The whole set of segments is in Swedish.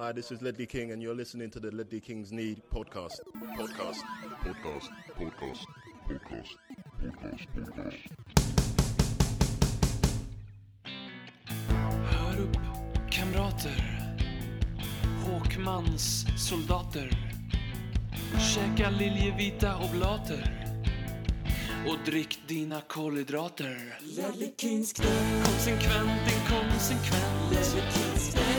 Hi, this is Ledley King, and you're listening to the Ledley Kings Need podcast. Podcast. Podcast, podcast, podcast, podcast, podcast. Hör upp, kamrater. Håkmans soldater. Käka liljevita oblater. Och drick dina kolhydrater. Konsekvent, inkonsekvent.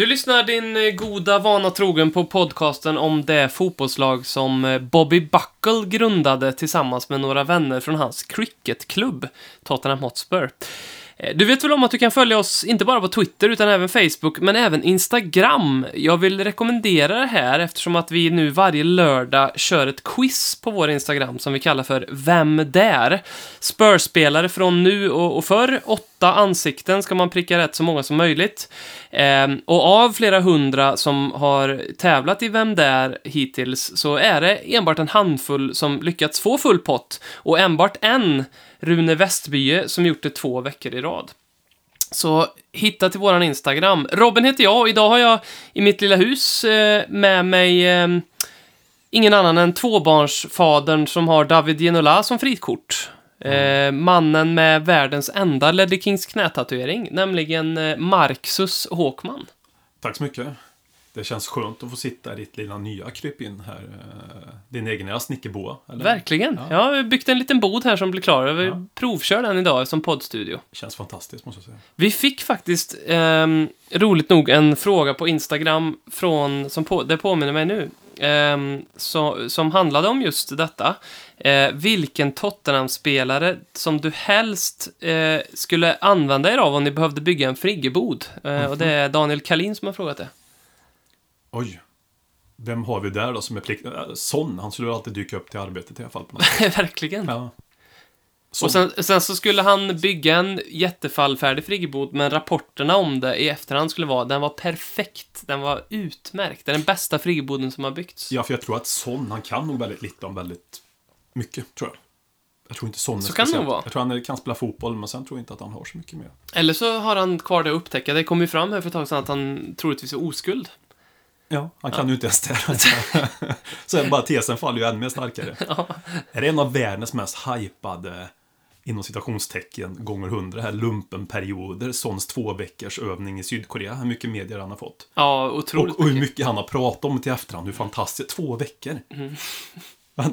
Du lyssnar din eh, goda vana trogen på podcasten om det fotbollslag som eh, Bobby Buckle grundade tillsammans med några vänner från hans cricketklubb, Tottenham Hotspur. Eh, du vet väl om att du kan följa oss inte bara på Twitter utan även Facebook, men även Instagram. Jag vill rekommendera det här eftersom att vi nu varje lördag kör ett quiz på vår Instagram som vi kallar för Vem där? Spörspelare från nu och, och förr. Åtta ansikten ska man pricka rätt så många som möjligt. Ehm, och av flera hundra som har tävlat i Vem där hittills så är det enbart en handfull som lyckats få full pott och enbart en, Rune Westbye, som gjort det två veckor i rad. Så hitta till våran Instagram. Robin heter jag och idag har jag i mitt lilla hus eh, med mig eh, ingen annan än tvåbarnsfadern som har David Genola som frikort. Eh, mannen med världens enda Ledley Kings knätatuering, nämligen eh, Marxus Håkman. Tack så mycket. Det känns skönt att få sitta i ditt lilla nya krypin här. eh, Din egen lilla snickerboa. Eller? Verkligen. Ja. Jag har byggt en liten bod här som blir klar. Jag vill Ja. provkör den idag som poddstudio. Känns fantastiskt måste jag säga. Vi fick faktiskt, ehm, roligt nog, en fråga på Instagram från, som på, det påminner mig nu, ehm, så, som handlade om just detta. Eh, vilken Tottenham-spelare som du helst eh, skulle använda er av om ni behövde bygga en friggebod. Eh, Och det är Daniel Kalin som har frågat det. Oj. Vem har vi där då som är plikt... äh, Son, han skulle alltid dyka upp till arbetet i alla fall. På något. Verkligen. ja. Son. Och sen, sen så skulle han bygga en jättefallfärdig friggebod, men rapporterna om det i efterhand skulle vara den var perfekt, den var utmärkt, det är den bästa friggeboden som har byggts. Ja, för jag tror att Son, han kan nog väldigt lite om väldigt mycket, tror jag. Jag tror inte Son är Så kan det nog vara. Jag tror han kan spela fotboll, men sen tror jag inte att han har så mycket mer. Eller så har han kvar det att upptäcka, det kom ju fram här för ett tag sedan att han troligtvis är oskuld. Ja, han kan ju inte ens det. så bara tesen faller ju ännu mer starkare. Ja. Är det en av världens mest hypade inom citationstecken gånger hundra här lumpenperioder, Sons två veckors övning i Sydkorea, hur mycket medier han har fått. Ja, otroligt Och, och hur mycket. han har pratat om till efterhand, hur fantastiskt, två veckor. Mm.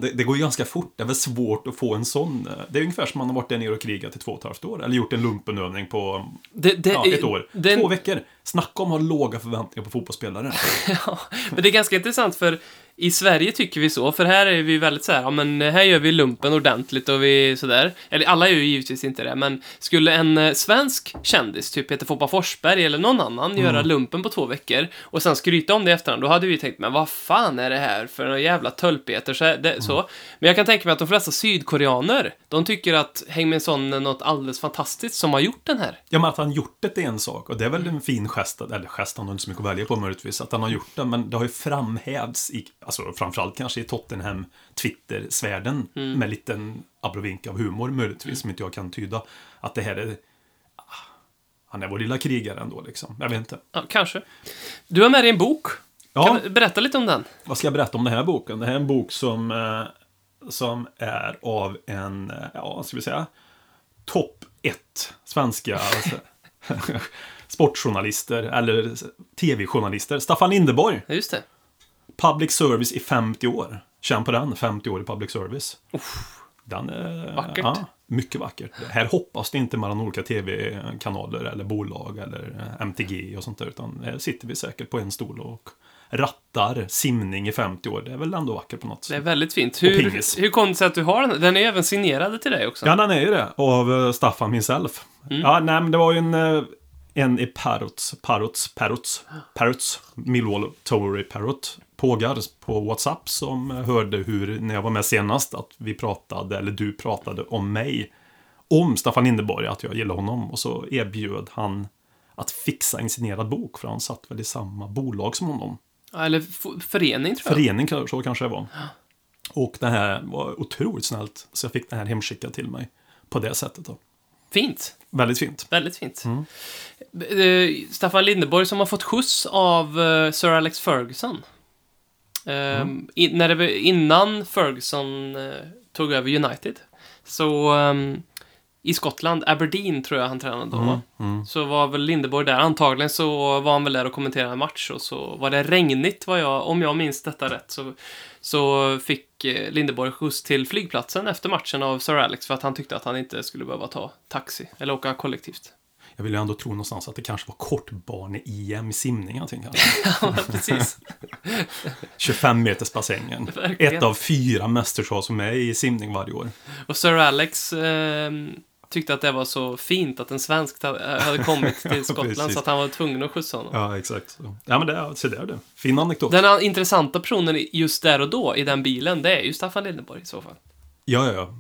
Det, det går ju ganska fort, det är väl svårt att få en sån. eh, Det är ungefär som man har varit där nere och krigat i två och ett halvt år, eller gjort en lumpenövning på Det, det, ja, ett år. det- Två veckor! Snacka om att ha låga förväntningar på fotbollsspelare. Ja, men det är ganska intressant för i Sverige tycker vi så, för här är vi väldigt så här, ja men här gör vi lumpen ordentligt och vi sådär. Eller alla gör ju givetvis inte det, men skulle en eh, svensk kändis, typ Peter Foppa Forsberg eller någon annan, göra lumpen på två veckor och sen skryta om det i efterhand, då hade vi tänkt, men vad fan är det här för några jävla tölpbeter? Så, det, så. Men jag kan tänka mig att de flesta sydkoreaner, de tycker att Häng med Son är något alldeles fantastiskt som har gjort den här. Ja, men att han gjort det är en sak. Och det är väl en fin gest, eller gest, han har inte så mycket att välja på möjligtvis, att han har gjort det. Men det har ju framhävts i, alltså framförallt kanske i Tottenham Twitter-svärlden, med liten abrovink av humor möjligtvis, som inte jag kan tyda. Att det här är, ah, han är vår lilla krigare ändå liksom. Jag vet inte. Ja, kanske. Du har med dig en bok. Ja. Kan du berätta lite om den? Vad ska jag berätta om den här boken? Det här är en bok som, eh, som är av en, eh, ja, vad ska vi säga, topp ett svenska alltså, sportjournalister, eller tv-journalister. Staffan Lindeborg, Ja, just det. public service i 50 år. Känn på den, 50 år i public service. Den är, Vackert. Ja, mycket vackert. Här hoppas det inte mellan olika tv-kanaler eller bolag eller eh, MTG och sånt där. Utan här sitter vi säkert på en stol och rattar simning i 50 år. Det är väl ändå vackert på något Det är sätt. väldigt fint. Hur, hur kom det sig att du har den? Den är även signerad till dig också. Ja, den är ju det. Av eh, Staffan himself. Ja, nej, men det var ju en... En är Parrots, Parrots, Parrots, Parrots, Millwall Towery Parrot. Pågar på WhatsApp som hörde hur, när jag var med senast, att vi pratade, eller du pratade om mig. Om Staffan Lindeborg, att jag gillar honom. Och så erbjöd han att fixa en signerad bok, för han satt väl i samma bolag som honom. Eller förening, tror jag. Förening, så kanske det var. Och det här var otroligt snällt, så jag fick det här hemskickat till mig på det sättet. Då. Fint. Väldigt fint. Väldigt fint. Mm. Eh, Staffan Lindeborg som har fått skjuts av eh, Sir Alex Ferguson. Eh, Mm. i, när det, innan Ferguson eh, tog över United. Så ehm, i Skottland, Aberdeen tror jag han tränade då. va? Mm. Så var väl Lindeborg där. Antagligen så var han väl där och kommenterade en match och så var det regnigt, vad jag, om jag minns detta rätt. Så, så fick eh, Lindeborg skjuts till flygplatsen efter matchen av Sir Alex för att han tyckte att han inte skulle behöva ta taxi eller åka kollektivt. Jag vill ju ändå tro någonstans att det kanske var kortbane-EM i simning, jag tänker. Ja, precis. 25 meters bassängen. Verkligen. Ett av fyra mästerskap som är i simning varje år. Och Sir Alex eh, tyckte att det var så fint att en svensk ta- hade kommit till Skottland så att han var tvungen att skjutsa honom. Ja, exakt. Så. Ja, men det, se där du. Fin anekdot. Den an- intressanta personen just där och då i den bilen, det är ju Staffan Lindeborg i så fall. Ja, ja, ja.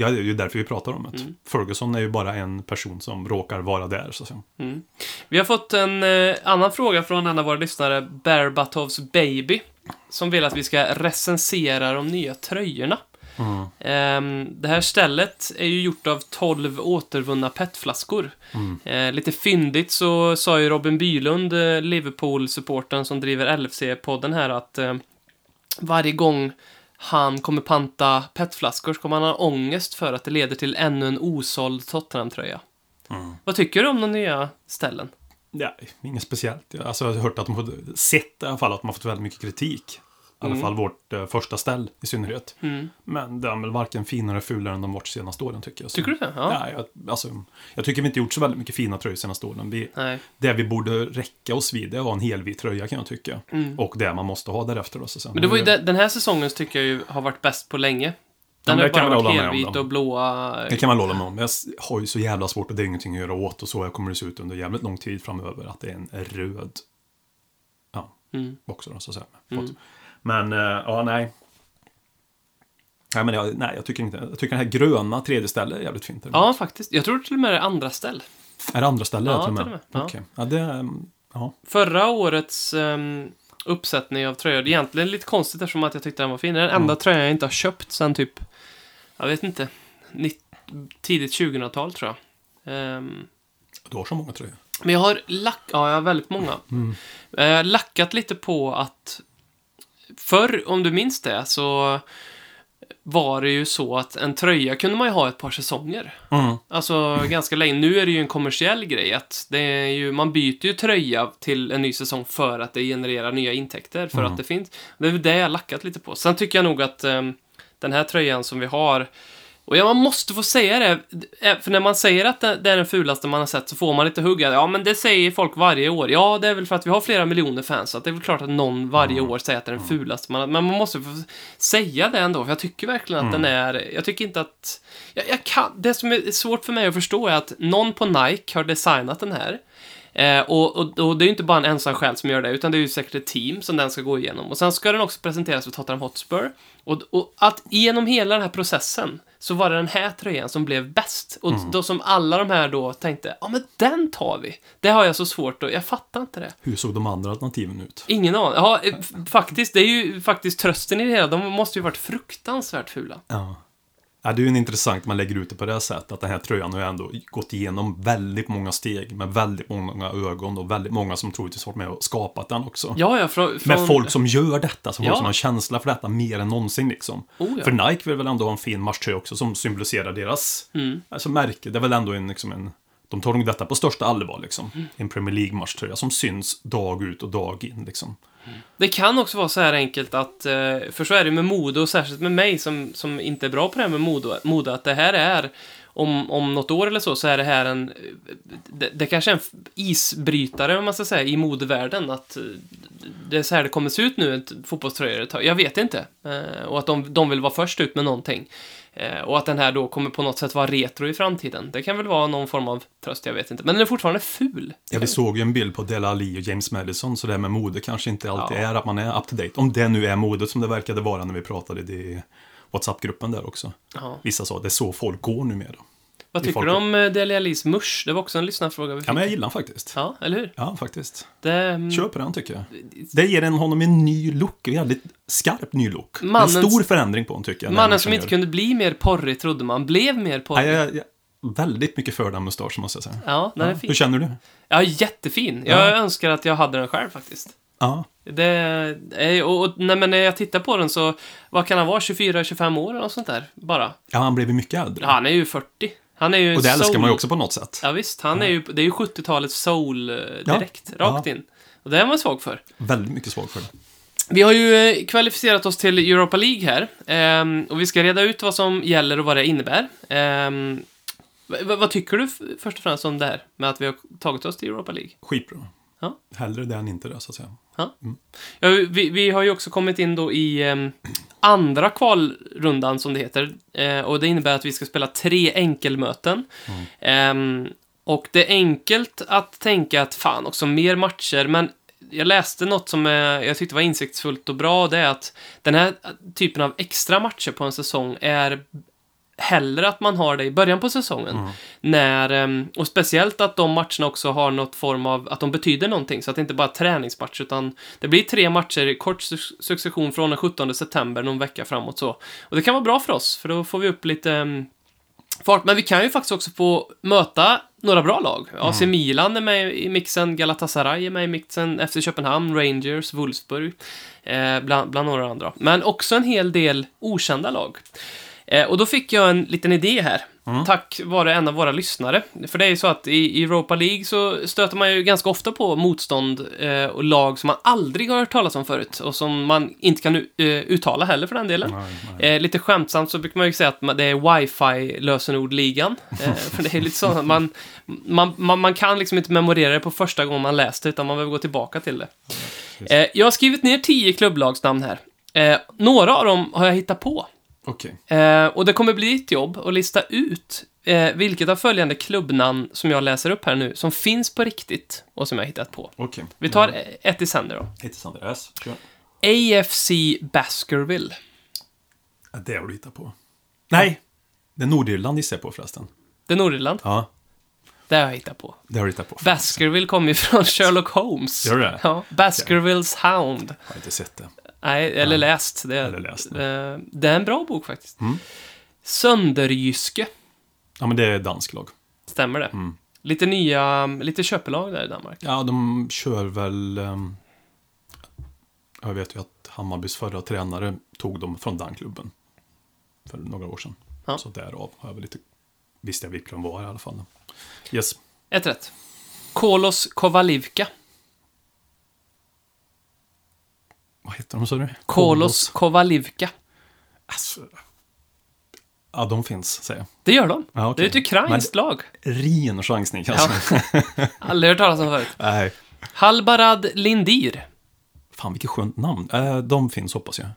Ja, det är ju därför vi pratar om det. Mm. Ferguson är ju bara en person som råkar vara där, så att säga. Vi har fått en eh, annan fråga från en av våra lyssnare, Berbatovs Baby, som vill att vi ska recensera de nya tröjorna. Ehm, det här stället är ju gjort av 12 återvunna petflaskor. Eh, lite fyndigt så sa ju Robin Bylund, eh, Liverpool-supporten som driver LFC-podden här, att eh, varje gång han kommer panta petflaskor så kommer han ha ångest för att det leder till ännu en osåld Tottenham-tröja. Vad tycker du om de nya ställen? Ja, inget speciellt. Jag- Alltså, jag har hört att de har sett i alla fall att de har fått väldigt mycket kritik. I alla fall vårt eh, första ställ i synnerhet. Mm. Men de är väl varken finare eller fulare än de varit senaste åren tycker jag. Så- Tycker du det? Ja. Ja, jag, alltså, jag tycker vi inte gjort så väldigt mycket fina tröjor senaste åren. Vi, Nej. det vi borde räcka oss vid det ha en helvit tröja kan jag tycka. Och det man måste ha därefter. Då, så sen. Mm. Men det var ju de, den här säsongen tycker jag ju har varit bäst på länge. Den har det bara varit helvit och blåa. Det kan man hålla med om. Jag har ju så jävla svårt och det är ingenting att göra åt och så jag kommer det se ut under jävligt lång tid framöver att det är en röd ja, Mm. också då, så att säga. Förlåt. Men, eh, ja, nej. Nej, men jag, nej, jag tycker inte. Jag tycker det här gröna tredje stället är jävligt fint. Ja, faktiskt. Jag tror till och med det är andra ställ. Är det andra stället Ja, till och med? till och med. Ja. Okej. Ja, det, mm, ja. Förra årets ehm, uppsättning av tröjor, egentligen lite konstigt eftersom att jag tyckte den var fin. Det är den Mm. enda tröjan jag inte har köpt sen typ, jag vet inte, tidigt 2000-tal tror jag. Ehm, Du har så många tröjor. Men jag har lack... Ja, jag har väldigt många. Mm. Jag har lackat lite på att... Förr, om du minns det, så var det ju så att en tröja kunde man ju ha ett par säsonger. Mm. Alltså ganska länge. Nu är det ju en kommersiell grej att det är ju, man byter ju tröja till en ny säsong för att det genererar nya intäkter. För Mm. att det finns. Det är det jag lackat lite på. Sen tycker jag nog att ehm, den här tröjan som vi har och man måste få säga det. eh, För när man säger att det är den fulaste man har sett så får man lite hugga. Ja, men det säger folk varje år. Ja, det är väl för att vi har flera miljoner fans. Så det är väl klart att någon varje år säger att det är den fulaste man har. Men man måste få säga det ändå. För jag tycker verkligen att den är... Jag tycker inte att... Jag, jag kan, det som är svårt för mig att förstå är att någon på Nike har designat den här. Eh, och, och, och det är ju inte bara en ensam själ som gör det, utan det är ju säkert ett team som den ska gå igenom. Och sen ska den också presenteras för Tottenham Hotspur. Och, och att genom hela den här processen så var det den här tröjan som blev bäst. Och då som alla de här då tänkte, ja men den tar vi. Det har jag så svårt att, jag fattar inte det. Hur såg de andra alternativen ut? Ingen aning. Ja, eh, faktiskt, det är ju faktiskt trösten i det hela. De måste ju varit fruktansvärt fula. Ja. Ja, det är ju en intressant man lägger ut det på det sättet. Att den här tröjan har ju ändå gått igenom väldigt många steg med väldigt många ögon och väldigt många som troligtvis varit med och skapat den också. Ja, ja, från... från Med folk som gör detta, som Ja. som har känsla för detta mer än någonsin liksom. Oh, ja. För Nike vill väl ändå ha en fin matchtröja också som symboliserar deras Mm. alltså, märke. Det är väl ändå en, liksom en de tar nog detta på största allvar liksom. Mm. En Premier League-matchtröja som syns dag ut och dag in liksom. Det kan också vara så här enkelt att, eh, för så är det med mode och särskilt med mig som, som inte är bra på det här med mode, mode att det här är, om, om något år eller så, så är det här en, det, det kanske är en isbrytare om man ska säga i modevärlden, att eh, det är så här det kommer se ut nu, ett fotbollströjor. Jag vet inte. Eh, och att de, de vill vara först ut med någonting. Eh, och att den här då kommer på något sätt vara retro i framtiden. Det kan väl vara någon form av tröst, jag vet inte. Men den är fortfarande ful. Ja, vi såg ju en bild på Dela Ali och James Madison, så det här med mode kanske inte alltid Ja. är att man är up to date. Om det nu är modet som det verkade vara när vi pratade i WhatsApp-gruppen där också. Ja. Vissa sa att det är så folk går numera. Vad tycker du om eh, Deli Alis musch? Det var också en lyssnarfråga vi fick. Ja, men jag gillar den faktiskt. Ja, eller hur? Ja, faktiskt. Det, mm, Kör på den tycker jag. Det ger en honom en ny look, en väldigt skarp ny look. Mannens- En stor förändring på honom tycker jag. mannen som inte kunde bli mer porrig, trodde man, blev mer porrig. Ja, jag, jag, väldigt mycket för den mustaschen måste jag säga. Ja, den är fin. Hur känner du? Ja, jättefin. Jag Ja. önskar att jag hade den själv faktiskt. Ja, Det är, och, och nej, men när jag tittar på den så, vad kan han vara, 24-25 år eller något sånt där, bara. ja han blev ju mycket äldre. Ja, han är ju 40. Han är ju och det älskar soul- man ju också på något sätt. Ja, visst. Han är ju, det är ju 70-talets soul eh, Ja. direkt, rakt Ja. in. Och det är man svag för. Väldigt mycket svag för det. Vi har ju eh, kvalificerat oss till Europa League här. Ehm, och vi ska reda ut vad som gäller och vad det innebär. Ehm, vad tycker du först och främst om det här med att vi har tagit oss till Europa League? Skitbra. Ja. Hellre det än inte det, så att säga. Ja, vi, vi har ju också kommit in då i ehm, andra kvalrundan, som det heter. Eh, och det innebär att vi ska spela tre enkelmöten. Ehm, och det är enkelt att tänka att fan också mer matcher, men jag läste något som eh, jag tyckte var insiktsfullt och bra, det är att den här typen av extra matcher på en säsong är hellre att man har det i början på säsongen. När, ehm, och speciellt att de matcherna också har något form av, att de betyder någonting. Så att det inte bara är träningsmatch, utan det blir tre matcher i kort su- succession från den 17 september, någon vecka framåt så. Och det kan vara bra för oss, för då får vi upp lite ehm, fart. Men vi kan ju faktiskt också få möta några bra lag. AC Milan är med i mixen, Galatasaray är med i mixen, FC Köpenhamn, Rangers, Wolfsburg, eh, bland, bland några andra. Men också en hel del okända lag. Eh, och då fick jag en liten idé här. Tack vare en av våra lyssnare. För det är ju så att i Europa League så stöter man ju ganska ofta på motstånd eh, och lag som man aldrig har hört talas om förut. Och som man inte kan eh, uttala heller för den delen. Eh, lite skämtsamt så brukar man ju säga att det är wifi-lösenordligan. För det är lite så att man, man, man, man kan liksom inte memorera det på första gången man läste utan man behöver gå tillbaka till det. Jag har skrivit ner tio klubblagsnamn här. Några av dem har jag hittat på. Okej. Eh, och det kommer bli ditt jobb att lista ut eh, vilket av följande klubbnamn som jag läser upp här nu som finns på riktigt och som jag har hittat på. Okej. Vi tar eh, ett i sänder då. Intressant. Yes. Kör. AFC Baskerville. Ja, Det har du hittat på. Nej! Det är Nordirland gissar jag på förresten. Det är Nordirland. Ja, Det har jag hittat på. det har du hittat på. Baskerville kommer ju från Sherlock Holmes. Gör det? Ja, Baskervilles Hound. Jag har inte sett det. Nej, eller läst. Det, Eller läst, eh, det är en bra bok faktiskt. Mm. Sönderjyske. Ja, men det är dansk lag. Stämmer det? Mm. Lite nya, lite köpelag där i Danmark. Ja, de kör väl... ehm, jag vet ju att Hammarbys förra tränare tog dem från den klubben. För några år sedan. Ja. Så därav har jag väl lite... Visste jag vilka de var i alla fall. Yes. Ett rätt. Kolos Kovalivka. Vad heter de sa du? Kolos Kovalivka. Alltså, ja, de finns, säger jag. Det gör de. Ja, okej. Det är ett ukrainskt lag. Ren chansning alltså. Aldrig hört talas om förut. Nej. Halbarad Lindir. Fan, vilket skönt namn. Eh, de finns, hoppas jag.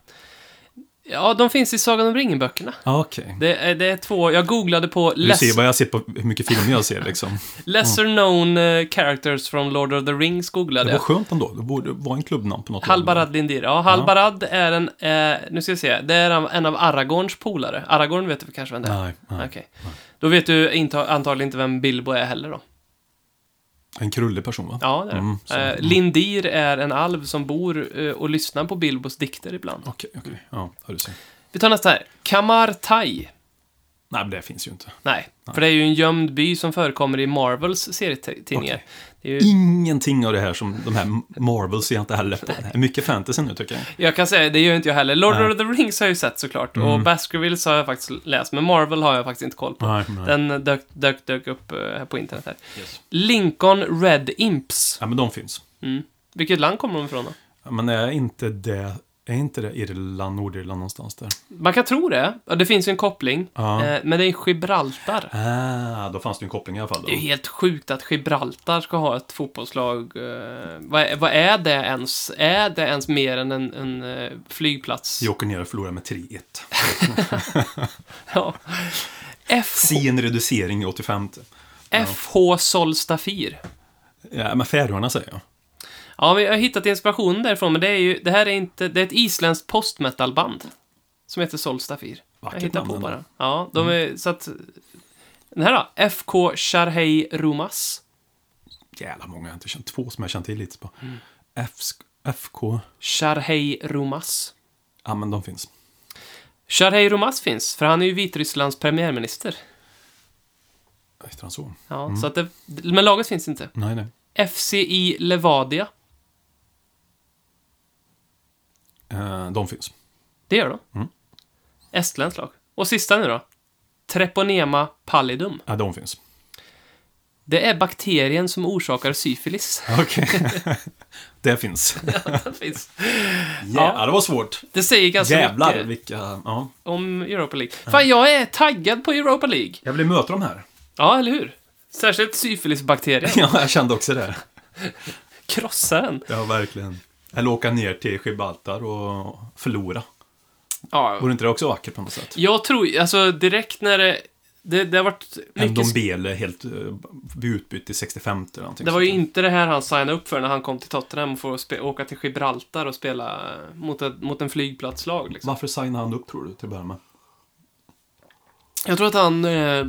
Ja, de finns i Sagan om ringen-böckerna. Okej. Det, är- det är två, jag googlade på Du ser vad jag ser på hur mycket filmer jag ser liksom. lesser known eh, characters from Lord of the Rings googlade Det var jag. skönt ändå. Det borde vara en klubbnamn på något Halbarad Lindir. Ja, Halbarad är en, eh, nu ska vi se, det är en- av Aragorns polare. Aragorn vet du kanske vem det är? Nej, nej. Okej. Då vet du inte, antagligen inte vem Bilbo är heller då. En krullig person va? Ja, det är. Mm, så- eh, Lindir är en alv som bor eh, och lyssnar på Bilbos dikter ibland. Okej, okej. Ja, du ser. Vi tar nästa här. Kamartai. Nej, men det finns ju inte. Nej, för det är ju en gömd by som förekommer i Marvels serietidningar. Är ju, Ingenting av det här som de här Marvels ser jag inte heller på. Det är mycket fantasy nu tycker jag. jag kan säga, det gör inte jag heller. Lord Nej. of the Rings har jag ju sett såklart. Och Mm. Baskervilles har jag faktiskt läst, men Marvel har jag faktiskt inte koll på. Nej, nej. Den dök, dök, dök upp eh, här på internet här. Lincoln Red Imps. Ja, men de finns. Mm. Vilket land kommer de ifrån då? Ja, men är inte det Är inte det Irland, Nordirland någonstans där? Man kan tro det. Det finns ju en koppling. Ja. Eh, men det är Gibraltar. Ah, då fanns det ju en koppling i alla fall. Då. Det är ju helt sjukt att Gibraltar ska ha ett fotbollslag. Eh, vad, är, vad är det ens? Är det ens mer än en, en eh, flygplats? Vi åker ner och förlorar med 3-1. Ja. FH, Sin reducering i 85. FH Solstafir. Ja, men Färöarna säger jag. Ja, vi har hittat inspiration därifrån, men det är ju, det här är inte, det är ett isländskt postmetalband. Som heter Solstafir. Jag hittar på bara. Ja, de är, så att... Den här då? FK Sharhei Rumas. Jävla många, jag inte känt två som jag känt till lite på. Mm. FK, Sharhei Rumas. ja men de finns. Sharhei Rumas finns, för han är ju Vitrysslands premiärminister. Heter han så? Ja, så att det, men laget finns inte. Nej, nej. FCI Levadia. Eh, de finns. Det gör de. Mm. Estländskt lag. Och sista nu då. Treponema pallidum. Ja, de finns. Det är bakterien som orsakar syfilis. Okej. det finns. Den finns. Ja, det var svårt. Det säger ganska Jävlar mycket vilka... Ja. om Europa League. Fan, jag är taggad på Europa League. Jag vill möta de här. Ja, eller hur? Särskilt syfilisbakterien. Ja, jag kände också det. Krossa den. Ja, verkligen. Eller åka ner till Gibraltar och förlora. Ja, Vore inte det också vackert på något sätt? jag tror, alltså direkt när det... Det, det har varit mycket... Dombele helt uh, utbytt i 65 eller någonting. Det var ju inte det här han signade upp för när han kom till Tottenham och får åka till Gibraltar och spela mot, ett, mot en flygplatslag. Liksom. Varför signade han upp tror du till att börja med? Jag tror att han... Eh,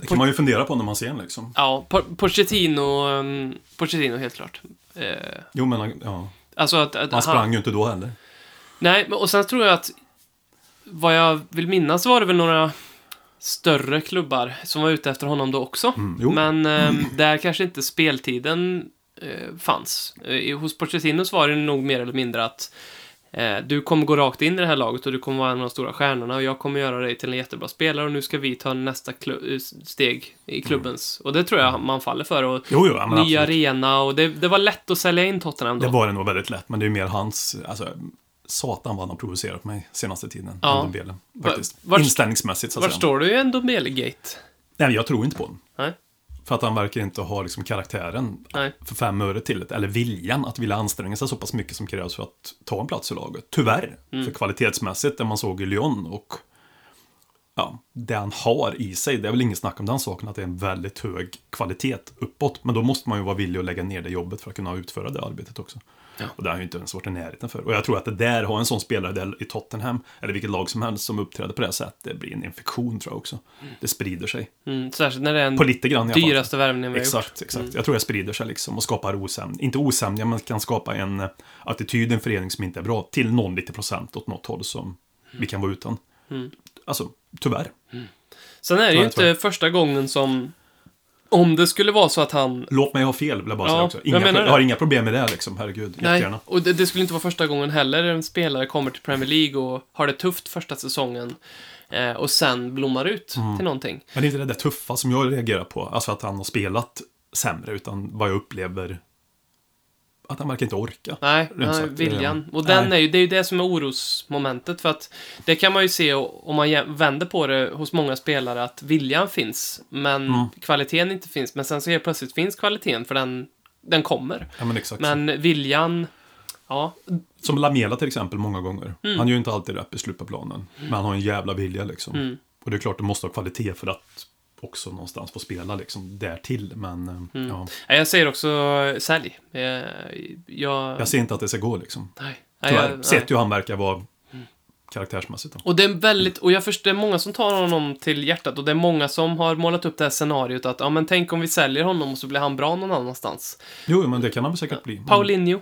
Det kan man ju fundera på när man ser en liksom. ja, Po- Pochettino... Um, Pochettino, helt klart. Eh, Jo, men ja. Alltså att... att han sprang ju inte då heller. Nej, och sen tror jag att... Vad jag vill minnas var det väl några större klubbar som var ute efter honom då också. Mm. Men eh, där kanske inte speltiden eh, fanns. Eh, hos Pochettino var det nog mer eller mindre att eh, du kommer gå rakt in i det här laget och du kommer vara en av de stora stjärnorna och jag kommer göra dig till en jättebra spelare och nu ska vi ta nästa eh, steg i klubbens. Och det tror jag man faller för. Och Jo, jo, ja, ny absolut. arena och det, det var lätt att sälja in Tottenham då. Det var det nog väldigt lätt, men det är mer hans... Alltså, satan vad han har provocerat mig senaste tiden. Ja. Ja. Dombele, faktiskt. Vart- Inställningsmässigt, så att Var säga. står du i en Dombele-gate? Nej, jag tror inte på honom. Nej. För att han verkar inte ha liksom karaktären Nej. för fem öre till det. Eller viljan att vilja anstränga sig så pass mycket som krävs för att ta en plats i laget. Tyvärr. Mm. För kvalitetsmässigt, det man såg i Lyon och ja, det han har i sig, det är väl ingen snack om den saken, att det är en väldigt hög kvalitet uppåt. Men då måste man ju vara villig att lägga ner det jobbet för att kunna utföra det arbetet också. Och det har han ju inte ens varit i närheten för. Och jag tror att det där, har en sån spelare där i Tottenham, eller vilket lag som helst som uppträder på det sättet, det blir en infektion tror jag också. Det sprider sig. Mm, särskilt när det är en På lite grann dyraste värvningen vi har gjort. Exakt, exakt. Jag tror det sprider sig liksom och skapar osämja. Inte osämja, men kan skapa en eh, attityd i en förening som inte är bra. Till någon lite procent åt något håll som vi kan vara utan. Mm. Alltså, tyvärr. Sen är det ju inte första gången som... Om det skulle vara så att han... Låt mig ha fel, vill jag bara Ja, säga också. jag Inga, jag det. har inga problem med det liksom, herregud. Nej, Jättegärna. och det, det skulle inte vara första gången heller en spelare kommer till Premier League och har det tufft första säsongen eh, och sen blommar ut Mm. till någonting. Men det är inte det där tuffa som jag reagerar på. Alltså att han har spelat sämre, utan vad jag upplever att han verkar inte orka. Nej, nej viljan. Och den nej. är ju, det är ju det som är orosmomentet. För att det kan man ju se om man vänder på det hos många spelare att viljan finns, men Mm. kvaliteten inte finns. Men sen så helt plötsligt finns kvaliteten för den, den kommer. Ja, men exakt. Men viljan, ja, Som Lamela till exempel, många gånger. Mm. Han gör ju inte alltid rätt beslut på planen. Men han har en jävla vilja liksom. Mm. Och det är klart, du måste ha kvalitet för att också någonstans få spela liksom därtill. Men eh, Mm. ja, Jag säger också sälj. Jag... jag ser inte att det ska gå liksom. Nej. Tyvärr. jag- Sett hur han verkar vara karaktärsmässigt. Då. Och det är väldigt, och jag förstår, det är många som tar honom till hjärtat och det är många som har målat upp det här scenariot att, ja men tänk om vi säljer honom och så blir han bra någon annanstans. Jo, men det kan han väl säkert bli. Paulinho.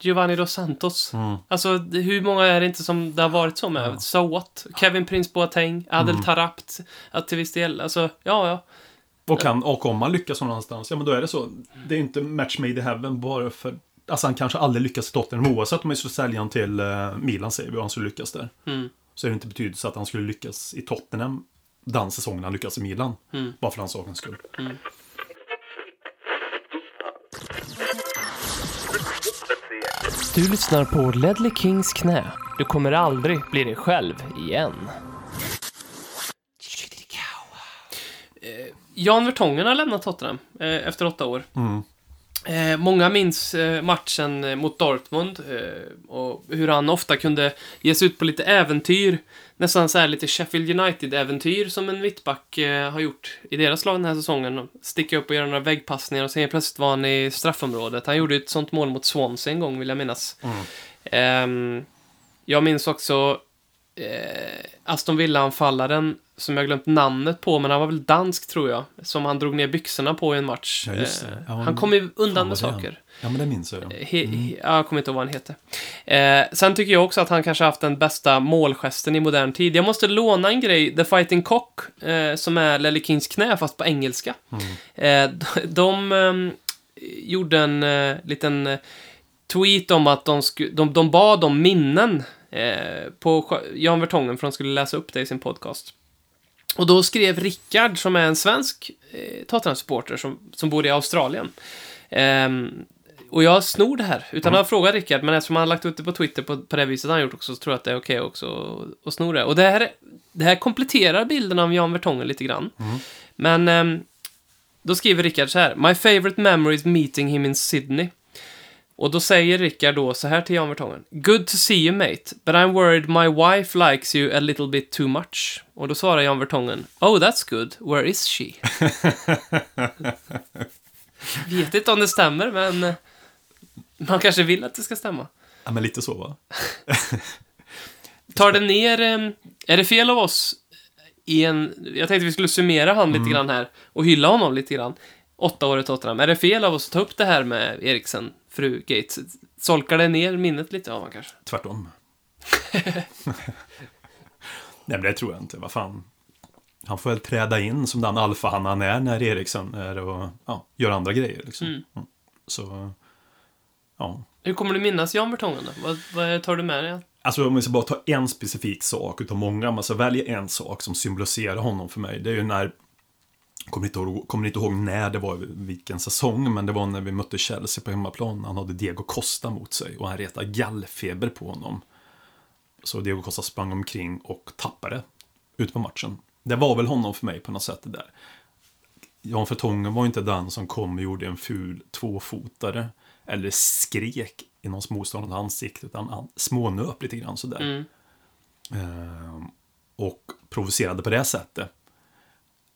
Giovanni Dos Santos. Mm. Alltså, hur många är det inte som det har varit så med? So what? Kevin Prince Boateng, Adel Mm. Tarabt, att till viss del, alltså, ja, ja. Och, kan, och om man lyckas någonstans, ja men då är det så. Det är inte match made in heaven bara för... Alltså han kanske aldrig lyckas i Tottenham. Oavsett om vi skulle sälja honom till eh, Milan säger vi och han skulle lyckas där. Mm. Så är det inte betydelse att han skulle lyckas i Tottenham den säsongen han lyckas i Milan. Mm. Bara för den sakens skull. Du lyssnar på Ledley Kings knä. Du kommer aldrig bli dig själv igen. Eh, Jan Vertongen har lämnat Tottenham eh, efter åtta år. Eh, många minns eh, matchen eh, mot Dortmund eh, och hur han ofta kunde ge sig ut på lite äventyr. Nästan så här lite Sheffield United-äventyr som en mittback har gjort i deras lag den här säsongen. Sticka upp och göra några väggpassningar och sen plötsligt var han i straffområdet. Han gjorde ett sånt mål mot Swansea en gång, vill jag minnas. Ehm, jag minns också eh, Aston Villa-anfallaren som jag glömt namnet på, men han var väl dansk tror jag. Som han drog ner byxorna på i en match. Ja. Eh, Ja, han kom ju undan med saker. Ja, men det minns jag. ja. He, he, ja, jag kommer inte ihåg vad han heter. Eh, sen tycker jag också att han kanske haft den bästa målgesten i modern tid. Jag måste låna en grej, The Fighting Cock, eh, som är Lelle Kings knä, fast på engelska. Eh, de de ehm, gjorde en eh, liten eh, tweet om att de, sku, de, de bad om minnen eh, på Jan Vertongen för att de skulle läsa upp det i sin podcast. Och då skrev Rickard, som är en svensk eh, Tottenham-supporter som, som bor i Australien. Ehm, och jag snor det här, utan att ha frågat Rickard, men eftersom han har lagt ut det på Twitter på, på det viset han gjort också, så tror jag att det är okej också att- att sno det. Och det här, det här kompletterar bilden av Jan Vertongen lite grann. Men ehm, då skriver Rickard så här. My favorite memory is meeting him in Sydney. Och då säger Rickard då så här till Jan Vertongen. Good to see you mate, but I'm worried my wife likes you a little bit too much. Och då svarar Jan Vertongen. Oh, that's good. Where is she? Vet inte om det stämmer, men man kanske vill att det ska stämma. Ja, men lite så, va? Tar det ner... eh, Är det fel av oss i en... Jag tänkte vi skulle summera han lite grann här och hylla honom lite grann. Åtta år i Tottenham. Är det fel av oss att ta upp det här med Eriksen, fru Gates? Solkar det ner minnet lite av honom kanske? Tvärtom. Nej, men det tror jag inte. Vad fan. Han får väl träda in som den alfahanne han är när Eriksen är och ja, gör andra grejer. Liksom. Mm. Mm. Så, ja. Hur kommer du minnas Jan Vertongen då? Vad, vad tar du med dig? Alltså om vi ska bara ta en specifik sak utav många, man ska välja en sak som symboliserar honom för mig. Det är ju när, kommer inte, ihåg, kommer inte ihåg när det var, vilken säsong, men det var när vi mötte Chelsea på hemmaplan. Han hade Diego Costa mot sig och han retade gallfeber på honom. Så Diego Costa sprang omkring och tappade ut på matchen. Det var väl honom för mig på något sätt det där. Jan Vertongen var inte den som kom och gjorde en ful tvåfotare eller skrek i någons motståndares ansikte, utan han smånöp lite grann sådär. Mm. Ehm, och provocerade på det sättet.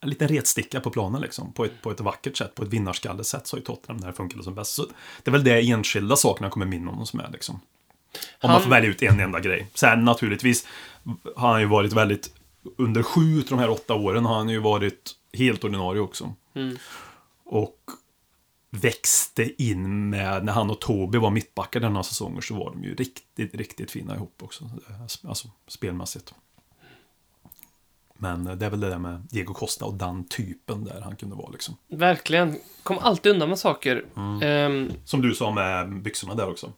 En liten retsticka på planen liksom, på ett, på ett vackert sätt, på ett vinnarskallesätt så har ju Tottenham när det funkade som bäst. Så det är väl det enskilda sakerna jag kommer minna honom som är liksom. Om Han- man får välja ut en enda grej. Sen naturligtvis har han ju varit väldigt, under sju av de här åtta åren har han ju varit helt ordinarie också. Mm. Och växte in med, när han och Tobi var mittbackar denna säsonger så var de ju riktigt, riktigt fina ihop också. Alltså spelmässigt. Men det är väl det där med Diego Costa och den typen där han kunde vara liksom. Verkligen. Kom alltid undan med saker. Ehm, Som du sa med byxorna där också.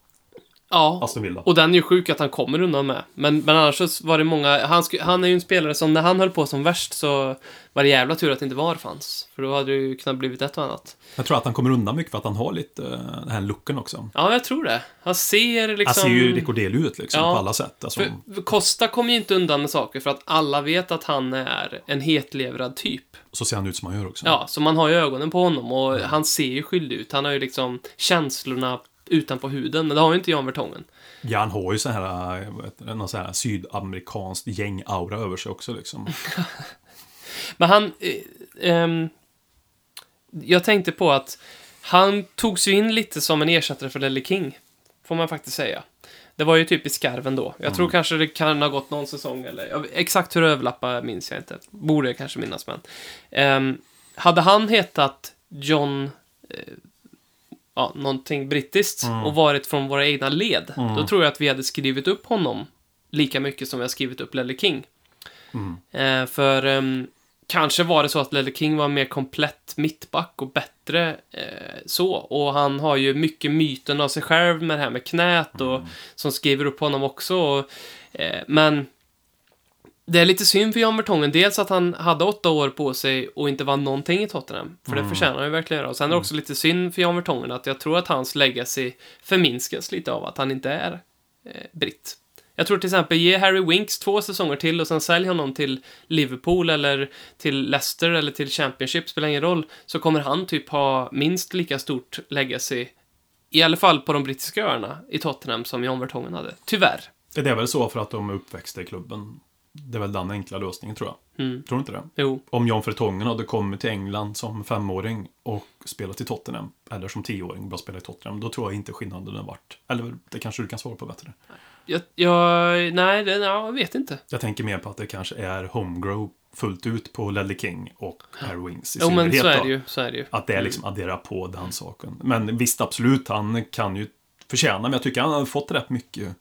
Ja. Aston Villa. Och den är ju sjuk att han kommer undan med. Men, men annars så var det många... Han, sku, han är ju en spelare som när han höll på som värst så var det jävla tur att det inte var fanns. För då hade det ju kunnat blivit ett och annat. Jag tror att han kommer undan mycket för att han har lite uh, den här looken också. Ja, jag tror det. Han ser liksom... Han ser ju rekorderlig ut liksom Ja. på alla sätt. Alltså, För, för Costa kommer ju inte undan med saker för att alla vet att han är en hetlevrad typ. så ser han ut som han gör också. Ja, så man har ju ögonen på honom och han ser ju skyldig ut. Han har ju liksom känslorna utanpå huden, men det har ju inte Jan Vertongen. Ja, han har ju så här, eh, det, någon så här sydamerikanskt gäng-aura över sig också liksom. Men han... Eh, ehm, jag tänkte på att han togs ju in lite som en ersättare för Lelle King. Får man faktiskt säga. Det var ju typ i skarven då. Jag tror kanske det kan ha gått någon säsong eller... Exakt hur det överlappar minns jag inte. Borde jag kanske minnas, men... ehm, hade han hetat John... Eh, ja, någonting brittiskt och varit från våra egna led, då tror jag att vi hade skrivit upp honom lika mycket som vi har skrivit upp Lelle King. Eh, för ehm, kanske var det så att Lelle King var mer komplett mittback och bättre eh, så. Och han har ju mycket myten av sig själv med det här med knät och som skriver upp honom också. Och, eh, men Det är lite synd för Jan Vertongen. Dels att han hade åtta år på sig och inte vann någonting i Tottenham. För det förtjänar han ju verkligen. Och sen är det också lite synd för Jan Vertongen att jag tror att hans legacy förminskas lite av att han inte är eh, britt. Jag tror till exempel ge Harry Winks två säsonger till och sen sälj honom till Liverpool eller till Leicester eller till Championship, spelar ingen roll, så kommer han typ ha minst lika stort legacy, i alla fall på de brittiska öarna, i Tottenham som Jan Vertongen hade. Tyvärr. Det är väl så för att de är uppväxta i klubben. Det är väl den enkla lösningen, tror jag. Mm. Tror du inte det? Jo. Om John Vertongen hade kommit till England som femåring och spelat i Tottenham, eller som tioåring bara spelat i Tottenham, då tror jag inte skillnaden hade varit. Eller det kanske du kan svara på bättre. Jag, jag nej, det, ja, jag vet inte. Jag tänker mer på att det kanske är homegrow fullt ut på Ledley King och Harry Wings i Jo, men så är det ju. Så är det ju. Att det är liksom addera på den saken. Men visst, absolut, han kan ju förtjäna, men jag tycker han har fått rätt mycket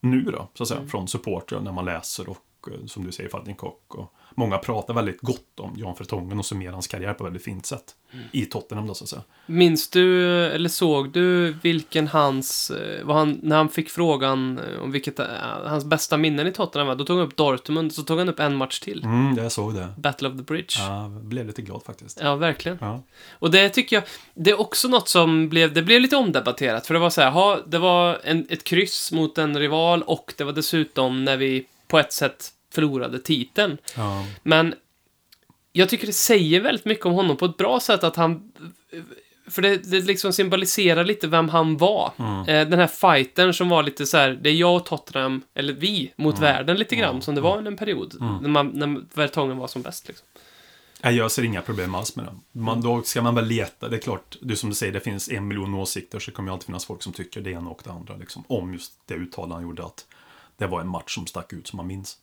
nu då, så att säga, från supportrar när man läser och som du säger, Faltin Kock. Och många pratar väldigt gott om Jan Vertongen och summerar hans karriär på ett väldigt fint sätt. I Tottenham då, så att säga. Minns du, eller såg du vilken hans, eh, vad han, när han fick frågan eh, om vilket, eh, hans bästa minnen i Tottenham var, då tog han upp Dortmund, så tog han upp en match till. Mm, jag såg det. Battle of the Bridge. Ja. Blev lite glad faktiskt. verkligen. Ja. Och det tycker jag, det är också något som blev, det blev lite omdebatterat, för det var så här, ha, det var en, ett kryss mot en rival och det var dessutom när vi på ett sätt förlorade titeln. Ja. Men jag tycker det säger väldigt mycket om honom på ett bra sätt att han... För det, det liksom symboliserar lite vem han var. Eh, den här fighten som var lite så här, det är jag och Tottenham, eller vi, mot världen lite grann, som det var under en period. När, man, när Vertongen var som bäst. Liksom. Jag ser inga problem alls med det. Man, då ska man väl leta. Det är klart, du som du säger, det finns en miljon åsikter, så kommer det alltid finnas folk som tycker det ena och det andra. Liksom, om just det uttalande han gjorde, att det var en match som stack ut som man minns.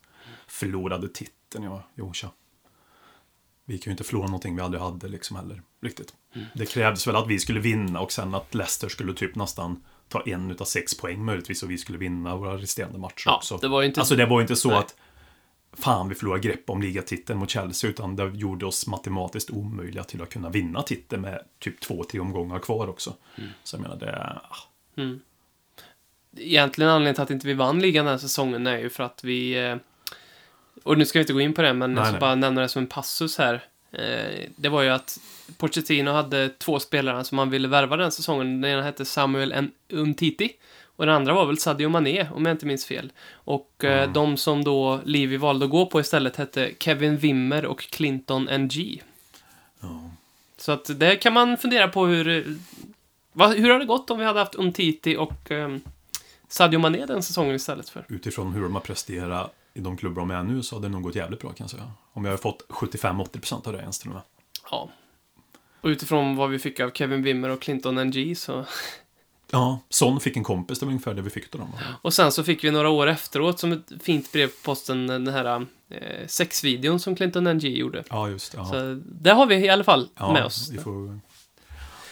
Förlorade titeln, ja, jo, tja. Vi kan ju inte förlora någonting vi aldrig hade, liksom heller, riktigt. Det krävdes väl att vi skulle vinna och sen att Leicester skulle typ nästan ta en utav sex poäng möjligtvis och vi skulle vinna våra resterande matcher Ja, också. det var inte- Alltså det var ju inte så Nej. att fan vi förlorar grepp om ligatiteln mot Chelsea utan det gjorde oss matematiskt omöjliga till att kunna vinna titeln med typ två, tre omgångar kvar också. Mm. Så jag menar det, ah, Egentligen anledningen till att inte vi vann ligan den här säsongen är ju för att vi... eh, Och nu ska vi inte gå in på det, men Nej, jag ska nej. bara nämna det som en passus här. Eh, Det var ju att Pochettino hade två spelare som han ville värva den säsongen. Den ena hette Samuel Umtiti. Och den andra var väl Sadio Mané, om jag inte minns fel. Och eh, Mm. de som då Livi valde att gå på istället hette Kevin Wimmer och Clinton NG. ja. Så att det kan man fundera på hur... Hur har det gått om vi hade haft Umtiti och ehm, Sadio Mané den säsongen istället för? utifrån hur de har presterat i de klubbar de är nu så hade det nog gått jävligt bra kan jag säga. Om jag har fått 75-80% av det ens till och med. Ja. Och utifrån vad vi fick av Kevin Wimmer och Clinton NG så... Ja, Son fick en kompis, det var ungefär det vi fick av dem. Och sen så fick vi några år efteråt som ett fint brev på posten den här eh, sexvideon som Clinton NG gjorde. Ja, just det. Ja. Så det har vi i alla fall ja, med oss. Vi får...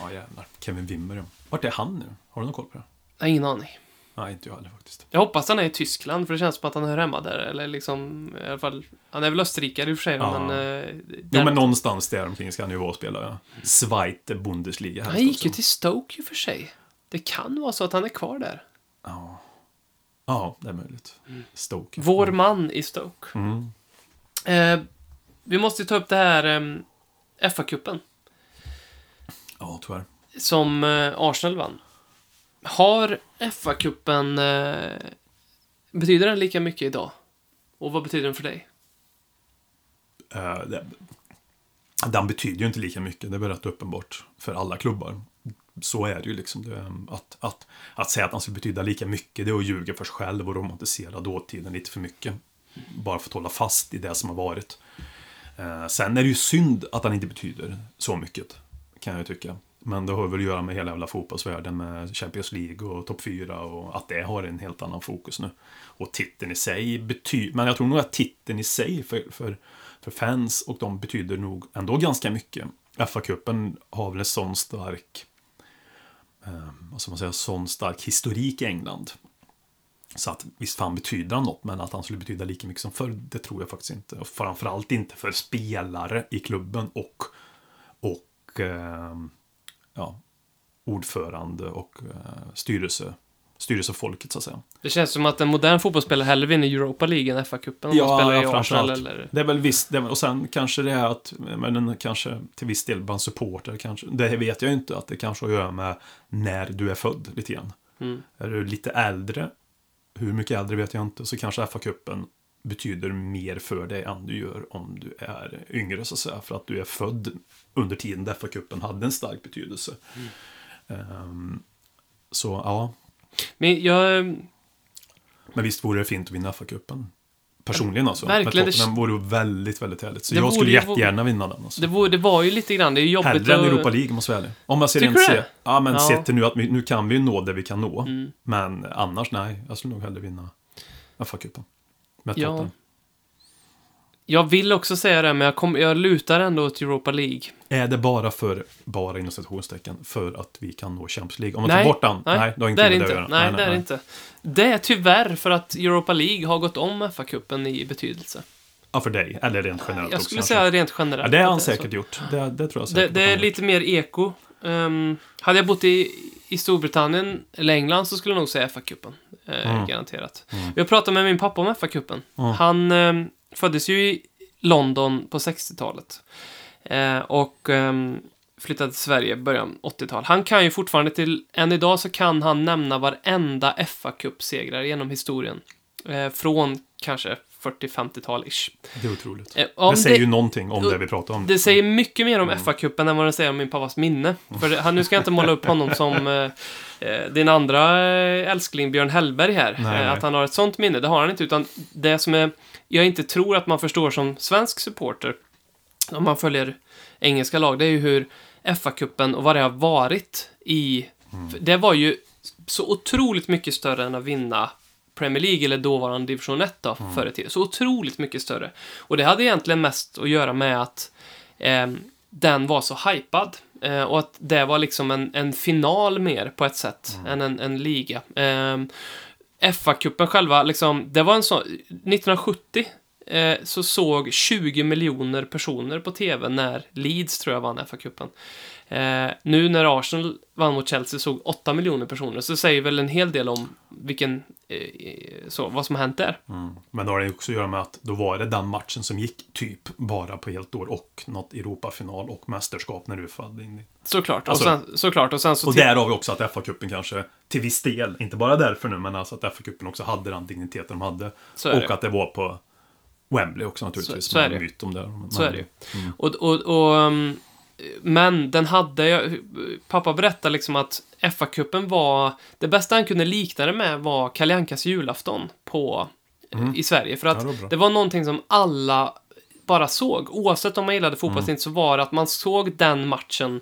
Ja, jävlar. Kevin Wimmer, ja. Vart är han nu? Har du någon koll på det? Jag har ingen aning. Nej, inte jag heller faktiskt. Jag hoppas han är i Tyskland, för det känns som att han hör hemma där. Eller liksom, i alla fall... Han är väl österrikare i och för sig, Ja. men... Eh, Jo, men någonstans där omkring ska han ju vara och spela. Ja. Zweite Bundesliga. Han gick ju till Stoke i och för sig. Det kan vara så att han är kvar där. Ja. ja, det är möjligt. Stoke. Vår man i Stoke. Mm. Eh, vi måste ju ta upp det här eh, FA-cupen Ja, tyvärr. som eh, Arsenal vann. Har FA-cupen... Eh, betyder den lika mycket idag? Och vad betyder den för dig? Uh, det, den betyder ju inte lika mycket, det är väl rätt uppenbart för alla klubbar. Så är det ju liksom. Det, ehm, att, att, att säga att den skulle betyda lika mycket, det är att ljuga för sig själv och romantisera dåtiden lite för mycket. Bara för att hålla fast i det som har varit. Uh, sen är det ju synd att den inte betyder så mycket, kan jag ju tycka. Men det har väl att göra med hela jävla fotbollsvärlden med Champions League och topp 4 och att det har en helt annan fokus nu. Och titeln i sig betyder, men jag tror nog att titeln i sig för, för, för fans och de betyder nog ändå ganska mycket. FA-cupen har väl en sån stark, eh, vad ska man säga, sån stark historik i England. Så att visst fan betyder han något, men att han skulle betyda lika mycket som förr, det tror jag faktiskt inte. Och framförallt inte för spelare i klubben och, och eh, ja, ordförande och eh, styrelse styrelsefolket så att säga. Det känns som att en modern fotbollsspelare hellre vinner Europa League än FA-cupen Ja, ja, framförallt. eller... Det är väl visst, är, och sen kanske det är att, men den kanske till viss del bland supporter kanske, det vet jag inte, att det kanske har att göra med när du är född lite grann. Mm. Är du lite äldre, hur mycket äldre vet jag inte, så kanske FA-cupen betyder mer för dig än du gör om du är yngre så att säga. För att du är född under tiden där FA-cupen hade en stark betydelse. Mm. Så ja, Men jag... men visst vore det fint att vinna FA-cupen. Personligen alltså. Verkligen, Med Tottenham vore väldigt, väldigt härligt. Så Det jag vore skulle jättegärna vinna den. Alltså. Det var, det var ju lite grann, det är ju jobbigt Hellre än att- Europa League, måste jag vara ärlig. Om man ser rent se? Ja, men Ja. sett till nu att vi, nu kan vi ju nå det vi kan nå. Mm. Men annars, nej. Jag skulle nog hellre vinna FA-cupen. Med Ja. Tottenham. Jag vill också säga det, men jag, kom, jag lutar ändå åt Europa League. Är det bara för, bara inom citationstecken, för att vi kan nå Champions League? Om man Nej, tar bort den? nej, Nej, det har det är det det inte. att göra. Nej, det är det inte. Det är tyvärr för att Europa League har gått om FA-cupen i betydelse. Ja, för dig. Eller rent generellt Jag också skulle kanske. säga rent generellt. Ja, det har han säkert gjort. Det, det tror jag Det, säkert. det att är lite mer eko. Ehm, hade jag bott i, i Storbritannien eller England så skulle jag nog säga FA-cupen. Eh, Mm. Garanterat. Jag pratade med min pappa om FA-cupen. Mm. Han ehm, föddes ju i London på 60-talet. Eh, och ehm, flyttade till Sverige i början av 80-tal. Han kan ju fortfarande till, än idag så kan han nämna varenda FA-cupsegrare genom historien. Eh, från kanske 40-50-tal-ish. Det är otroligt. Eh, det säger det- ju någonting om det vi pratar om. Det säger mycket mer Mm. om FA-cupen än vad det säger om min pappas minne. För det, han, nu ska jag inte måla upp honom som eh, eh, din andra eh, älskling Björn Hellberg här. Nej, eh. Att han har ett sånt minne, det har han inte. Utan det som är, jag inte tror att man förstår som svensk supporter, om man följer engelska lag, det är ju hur FA-cupen och vad det har varit i... Mm. Det var ju så otroligt mycket större än att vinna Premier League eller dåvarande division 1 då, Mm. förr i tiden. Så otroligt mycket större. Och det hade egentligen mest att göra med att ehm, den var så hypad. Eh, och att det var liksom en, en final mer på ett sätt Mm. än en, en liga. Ehm, FA-cupen själva, liksom, det var en sån... 1970 eh, så såg 20 miljoner personer på tv när Leeds, tror jag, vann FA-cupen. Eh, nu när Arsenal vann mot Chelsea såg 8 miljoner personer, så säger väl en hel del om vilken, eh, så, vad som har hänt där. Mm. Men då har det också att göra med att då var det den matchen som gick typ bara på helt år och något Europafinal och mästerskap när du föll in. Såklart. Alltså- och sen, såklart. Och sen så... Och till- där har vi också att FA-cupen kanske till viss del, inte bara därför nu, men alltså att FA-cupen också hade den digniteten de hade. Och det. att det var på Wembley också naturligtvis. Så- så är det. myt om det. Men- Så är det ju. Och, och, och, um, men den hade, jag- pappa berättade liksom att FA-cupen var, det bästa han kunde likna det med var Kalle julafton på, i Sverige. För att Mm. Ja, det var det var någonting som alla bara såg. Oavsett om man gillade fotboll eller Mm. så var det att man såg den matchen.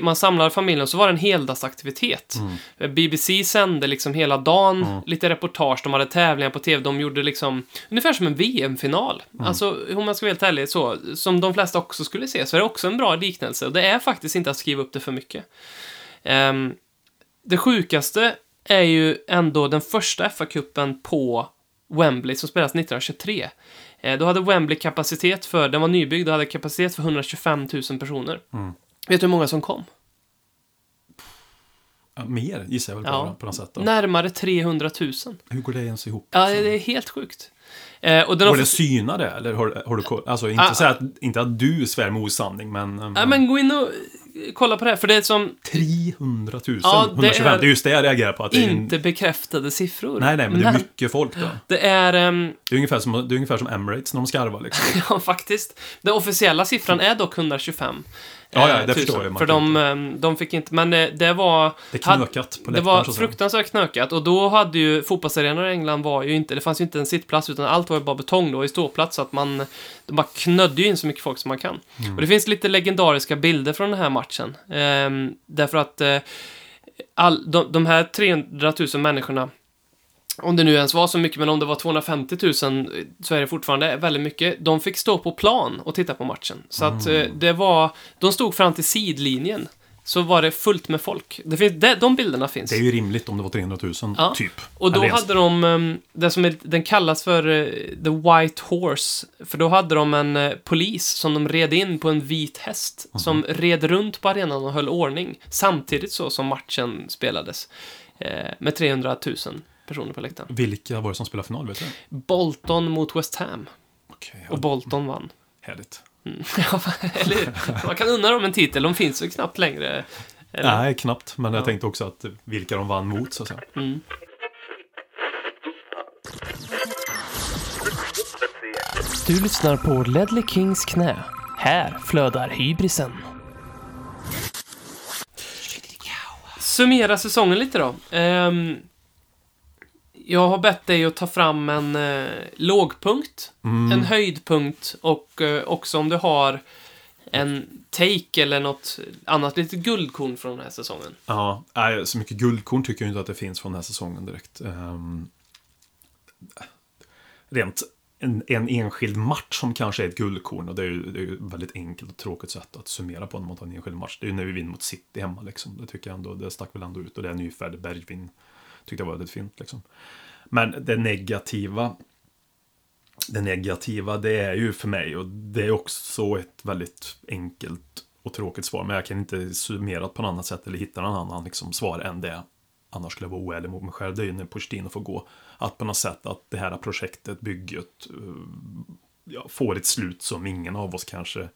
Man samlade familjen så var det en heldagsaktivitet. Mm. BBC sände liksom hela dagen, lite reportage, de hade tävlingar på tv, de gjorde liksom ungefär som en VM-final. Mm. Alltså, om man ska vara helt ärlig, så, som de flesta också skulle se, så är det också en bra liknelse. Och det är faktiskt inte att skriva upp det för mycket. Ehm, det sjukaste är ju ändå den första FA-cupen på Wembley som spelades 1923. Eh, då hade Wembley kapacitet för, den var nybyggd och hade kapacitet för 125 000 personer. Mm. Vet du hur många som kom? Ja, mer gissar jag väl Ja. bara på något sätt. Då. Närmare 300 000. Hur går det ens ihop? Ja, det är helt sjukt. Eh, och den Går har det syna det? Eller har, har du koll? Alltså inte, Ah, så att, inte att du svär med osanning, men... um, Ja, men gå in och eh, kolla på det här, för det är som 300 000? Ja, det 125, är det är just det jag reagerar på. Att är en, inte bekräftade siffror. nej, nej, men det är mycket folk då. Det är, ehm, Det är ungefär som, det är ungefär som Emirates när de skarvar liksom. ja faktiskt. Den officiella siffran är dock 125 Ja, ja, eh, det tusen. förstår jag. För de, ehm, de fick inte, men eh, det var... Det knökat på Det var fruktansvärt knökat och då hade ju fotbollsarenor i England var ju inte, det fanns ju inte en sittplats utan allt var ju bara betong då i ståplats så att man, de bara knödde ju in så mycket folk som man kan. Mm. Och det finns lite legendariska bilder från den här matchen. Ehm, därför att eh, all, de, de här 300 000 människorna om det nu ens var så mycket, men om det var 250 000 så är det fortfarande väldigt mycket. De fick stå på plan och titta på matchen. Så att Mm. eh, det var, de stod fram till sidlinjen. Så var det fullt med folk. Det finns, det, de bilderna finns. Det är ju rimligt om det var 300 000, Ja. typ. Och då hade de, ehm, det som är, den kallas för eh, The White Horse. För då hade de en eh, polis som de red in på en vit häst. Mhm. Som red runt på arenan och höll ordning. Samtidigt så som matchen spelades. Eh, med 300 000 personer på läktaren. Vilka var det som spelade final, vet du? Bolton mot West Ham. Okej, Och Bolton vann. härligt. Ja, eller? Man kan undra om en titel, de finns ju knappt längre. Eller? Nej, knappt. Men Ja. jag tänkte också att vilka de vann mot, så att säga. Mm. Du lyssnar på Ledley Kings knä. Här flödar hybrisen. Summera säsongen lite då. Ehm, jag har bett dig att ta fram en eh, lågpunkt, en höjdpunkt och eh, också om du har en take eller något annat litet guldkorn från den här säsongen. Ja, nej, så mycket guldkorn tycker jag inte att det finns från den här säsongen direkt. Ehm, rent en, en enskild match som kanske är ett guldkorn och det är ju, det är ju ett väldigt enkelt och tråkigt sätt att summera på när man tar en enskild match. Det är ju när vi vinner mot City hemma liksom. Det tycker jag ändå, det stack väl ändå ut och det är nyfärdig Bergvin. Tyckte jag var väldigt fint liksom. Men det negativa det negativa, det är ju för mig, och det är också ett väldigt enkelt och tråkigt svar, men jag kan inte summera på något annat sätt eller hitta någon annan liksom, svar än det. Annars skulle jag vara oärlig mot mig själv. Det är ju när Pochettino får gå. Att på något sätt att det här projektet, bygget, eh, ja, får ett slut som ingen av oss kanske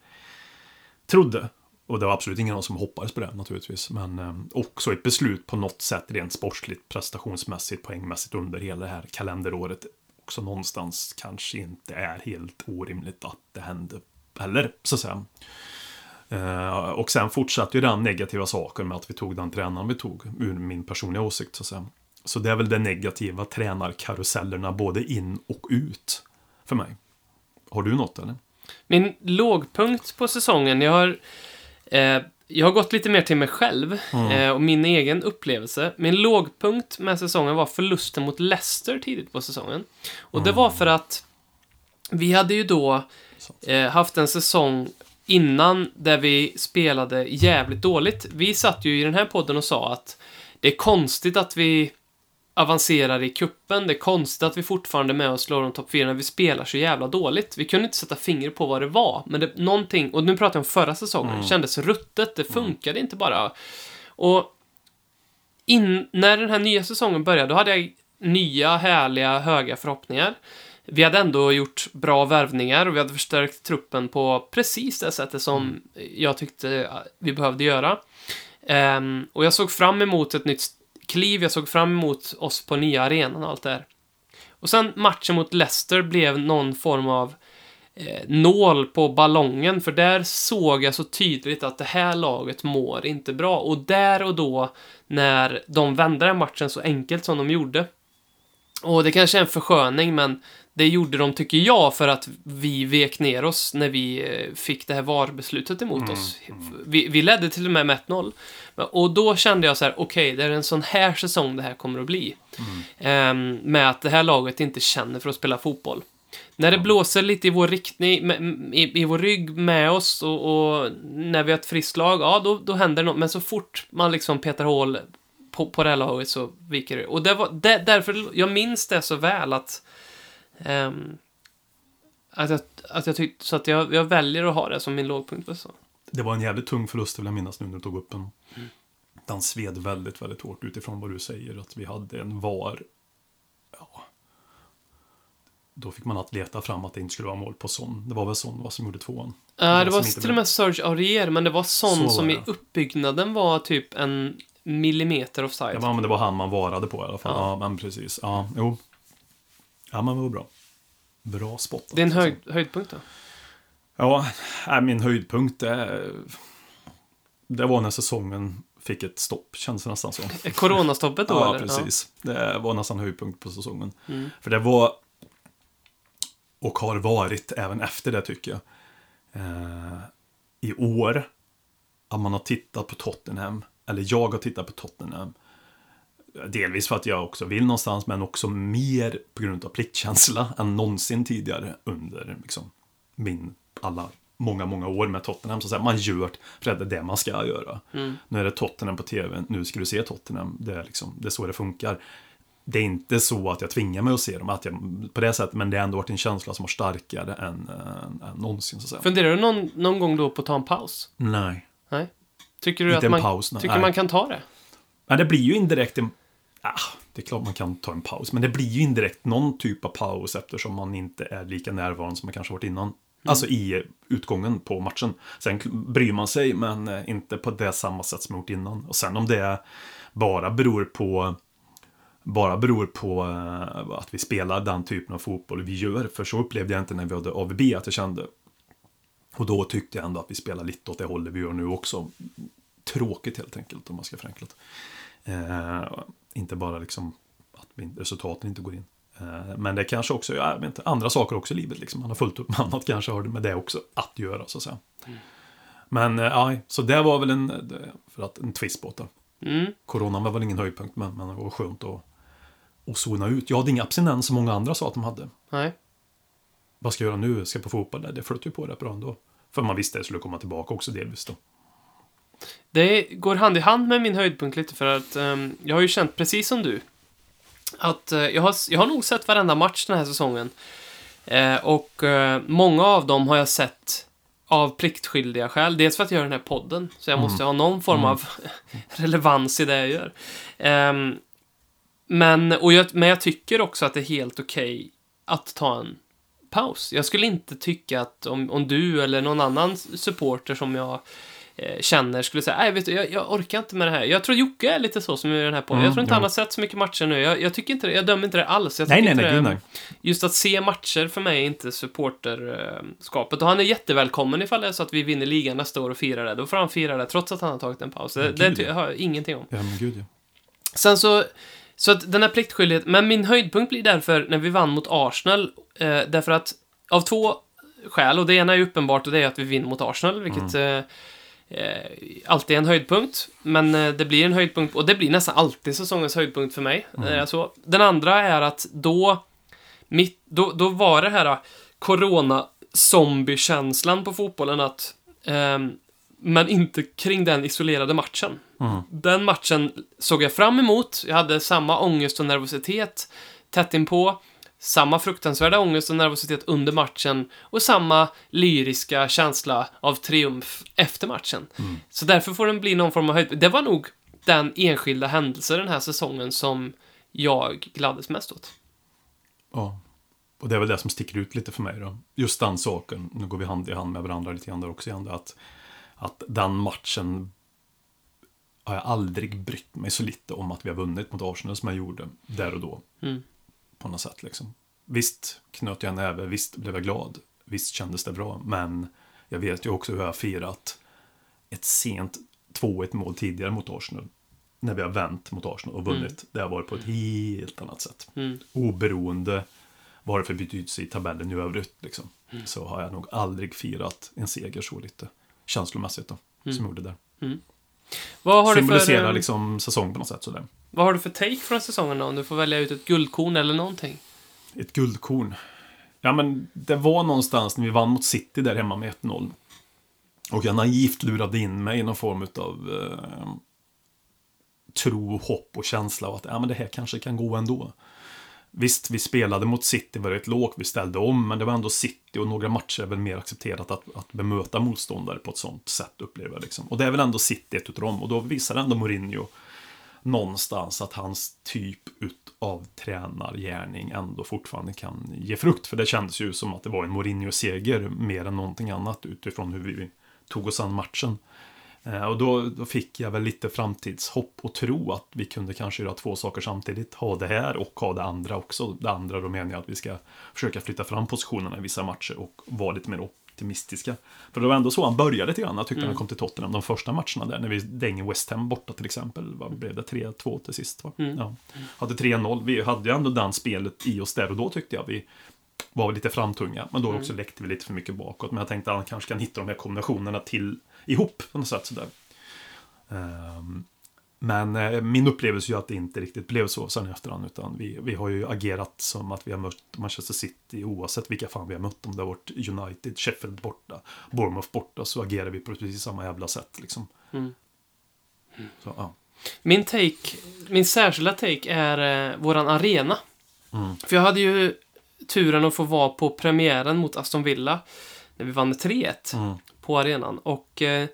trodde. Och det var absolut ingen av oss som hoppades på det naturligtvis. Men eh, också ett beslut på något sätt rent sportsligt, prestationsmässigt, poängmässigt under hela det här kalenderåret. Också någonstans kanske inte är helt orimligt att det hände heller, så att säga. Eh, och sen fortsatte ju den negativa saken med att vi tog den tränaren vi tog, ur min personliga åsikt så att säga. Så det är väl det negativa, tränarkarusellerna både in och ut för mig. Har du något eller? Min lågpunkt på säsongen, jag har, eh, jag har gått lite mer till mig själv eh, och min egen upplevelse. Min lågpunkt med säsongen var förlusten mot Leicester tidigt på säsongen. Och det var för att vi hade ju då eh, haft en säsong innan där vi spelade jävligt dåligt. Vi satt ju i den här podden och sa att det är konstigt att vi avancerar i kuppen. Det är konstigt att vi fortfarande är med och slår om topp 4 när vi spelar så jävla dåligt. Vi kunde inte sätta fingret på vad det var, men det, någonting, och nu pratar jag om förra säsongen, kändes ruttet, det funkade inte bara. Och in, när den här nya säsongen började, då hade jag nya, härliga, höga förhoppningar. Vi hade ändå gjort bra värvningar och vi hade förstärkt truppen på precis det sättet som jag tyckte vi behövde göra. Ehm, och jag såg fram emot ett nytt kliv, jag såg fram emot oss på nya arenan och allt det här. Och sen matchen mot Leicester blev någon form av eh, nål på ballongen, för där såg jag så tydligt att det här laget mår inte bra. Och där och då, när de vände den matchen så enkelt som de gjorde, och det kanske är en försköning, men det gjorde de, tycker jag, för att vi vek ner oss när vi eh, fick det här VAR-beslutet emot oss. Vi, vi ledde till och med med 1-0. Men- Och då kände jag så här, okej, det är en sån här säsong det här kommer att bli. Ehm, med att det här laget inte känner för att spela fotboll. När det blåser lite i vår riktning, i, i vår rygg med oss och, och när vi har ett friskt lag, ja då, då händer något. Men så fort man liksom petar hål på, på det här laget så viker det. Och det var, det, därför, jag minns det så väl att ehm, att jag, att jag tyckte, så att jag, jag väljer att ha det som min lågpunkt för så. Det var en jävligt tung förlust vill jag minnas nu när du tog upp den. Den sved väldigt, väldigt hårt utifrån vad du säger. Att vi hade en VAR. Ja. Då fick man att leta fram att det inte skulle vara mål på Son. Det var väl Son va, som gjorde tvåan. Ja, det var till och med Serge Aurier, men det var sån Så som i uppbyggnaden var typ en millimeter offside. Var, men det var han man varade på i alla fall. Ja. Ja, men precis. Ja, jo. Ja, men det var bra. Bra spottat. Det är en alltså. höjd, höjdpunkt då. Ja, min höjdpunkt det, det var när säsongen fick ett stopp, känns det nästan som. Coronastoppet då, Ja, eller? precis. Det var nästan höjdpunkt på säsongen. Mm. För det var, och har varit även efter det tycker jag, eh, i år, att man har tittat på Tottenham, eller jag har tittat på Tottenham, delvis för att jag också vill någonstans, men också mer på grund av pliktkänsla än någonsin tidigare under liksom, min alla många, många år med Tottenham. Så att säga, man gör för att det är det man ska göra. Mm. Nu är det Tottenham på tv, nu ska du se Tottenham. Det är, liksom, det är så det funkar. Det är inte så att jag tvingar mig att se dem att jag, på det sättet, men det har ändå varit en känsla som var starkare än, än, än någonsin. Så att säga. Funderar du någon, någon gång då på att ta en paus? Nej. Nej? Tycker du att en man, paus, tycker Nej. man kan ta det? Men det blir ju indirekt en, Ah, det är klart man kan ta en paus, men det blir ju indirekt någon typ av paus eftersom man inte är lika närvarande som man kanske varit innan. Alltså i utgången på matchen. Sen bryr man sig, men eh, inte på det samma sätt som man gjort innan. Och sen om det bara beror på bara beror på eh, att vi spelar den typen av fotboll vi gör. För så upplevde jag inte när vi hade AVB att jag kände. Och då tyckte jag ändå att vi spelar lite åt det hållet vi gör nu också. Tråkigt helt enkelt om man ska förenkla det. Eh, inte bara liksom att resultaten inte går in. Eh, men det kanske också, jag vet inte, andra saker också i livet liksom. Man har fullt upp med annat kanske har det med det också att göra så att säga. Men eh, ja, så det var väl en, för att, en twist på det. Mm. Coronan var väl ingen höjdpunkt, men, men det var skönt att, att zona ut. Jag hade inga abstinens som många andra sa att de hade. Nej. Vad ska jag göra nu? Ska jag på fotboll? Nej, Det flöt ju på rätt bra ändå. För man visste att det skulle komma tillbaka också delvis då. Det går hand i hand med min höjdpunkt lite för att ehm, jag har ju känt precis som du. Att eh, jag, har, jag har nog sett varenda match den här säsongen. Eh, och eh, många av dem har jag sett av pliktskyldiga skäl. Dels för att jag gör den här podden, så jag måste ha någon form av relevans i det jag gör. Ehm, men, och jag, men jag tycker också att det är helt okej att ta en paus. Jag skulle inte tycka att om, om du eller någon annan supporter som jag eh, känner skulle säga, nej vet du, jag, jag orkar inte med det här. Jag tror Jocke är lite så som i den här podden. Mm, jag tror inte jo. han har sett så mycket matcher nu. Jag, jag tycker inte det, jag dömer inte det alls. Jag Nej, nej, nej, det, nej. Just att se matcher för mig är inte supporterskapet. Och han är jättevälkommen ifall det är så att vi vinner ligan nästa år och firar det. Då får han fira det trots att han har tagit en paus. Det, Men det gud, ty- ja. har jag ingenting om. Ja, men gud ja. Sen så, så att den här pliktskyldigheten, men min höjdpunkt blir därför när vi vann mot Arsenal, eh, därför att av två skäl, och det ena är uppenbart och det är att vi vinner mot Arsenal, vilket eh, eh, alltid är en höjdpunkt, men eh, det blir en höjdpunkt, och det blir nästan alltid säsongens höjdpunkt för mig. Eh, så. Den andra är att då, mitt, då, då var det här eh, corona-zombie-känslan på fotbollen att ehm, men inte kring den isolerade matchen. Mm. Den matchen såg jag fram emot. Jag hade samma ångest och nervositet tätt inpå. Samma fruktansvärda ångest och nervositet under matchen och samma lyriska känsla av triumf efter matchen. Så därför får den bli någon form av höjd. Det var nog den enskilda händelse den här säsongen som jag gladdes mest åt. Ja. Och det är väl det som sticker ut lite för mig då. Just den saken, nu går vi hand i hand med varandra lite grann där också igen, att, att den matchen har jag aldrig brytt mig så lite om att vi har vunnit mot Arsenal som jag gjorde där och då. Mm. På något sätt liksom. Visst knöt jag en näve, visst blev jag glad, visst kändes det bra, men jag vet ju också hur jag har firat ett sent 2-1 mål tidigare mot Arsenal. När vi har vänt mot Arsenal och vunnit. Det har varit på ett helt annat sätt Mm. oberoende vad det för betydelse i tabellen i övrigt. Liksom, Så har jag nog aldrig firat en seger så lite känslomässigt då, som jag gjorde där. Vad har, du för, eh, liksom säsong på något sätt sådär. vad har du för take från säsongen då? Om du får välja ut ett guldkorn eller någonting. Ett guldkorn. Ja, men det var någonstans när vi vann mot City där hemma med 1-0. Och jag naivt lurade in mig i någon form av eh, tro, hopp och känsla av att ja, men det här kanske kan gå ändå. Visst, vi spelade mot City väldigt lågt, vi ställde om, men det var ändå City och några matcher är väl mer accepterat att, att bemöta motståndare på ett sånt sätt, upplever jag. Liksom. Och det är väl ändå City ett utav dem, och då visar ändå Mourinho någonstans att hans typ av tränargärning ändå fortfarande kan ge frukt. För det kändes ju som att det var en Mourinho-seger mer än någonting annat utifrån hur vi tog oss an matchen. Eh, Och då, då fick jag väl lite framtidshopp och tro att vi kunde kanske göra två saker samtidigt. Ha det här och ha det andra också. Det andra då menar jag att vi ska försöka flytta fram positionerna i vissa matcher och vara lite mer optimistiska. För det var ändå så han började lite grann. Jag tyckte han kom till Tottenham de första matcherna där. När vi dänger West Ham borta till exempel. Vad blev det? 3-2 till sist va? Ja. Hade 3-0. Vi hade ju ändå den spelet i oss där och då tyckte jag. Vi var lite framtunga. Men då också läckte vi lite för mycket bakåt. Men jag tänkte att han kanske kan hitta de här kombinationerna till ihop på något sätt sådär. Ehm, men eh, min upplevelse är ju att det inte riktigt blev så sen i efterhand. Utan vi, vi har ju agerat som att vi har mött Manchester City oavsett vilka fan vi har mött. Om det har varit United, Sheffield borta, Bournemouth borta. Så agerar vi på precis samma jävla sätt liksom. Mm. Så, ja. Min take, min särskilda take är eh, våran arena. Mm. För jag hade ju turen att få vara på premiären mot Aston Villa när vi vann med 3-1 Mm. På arenan. Och eh,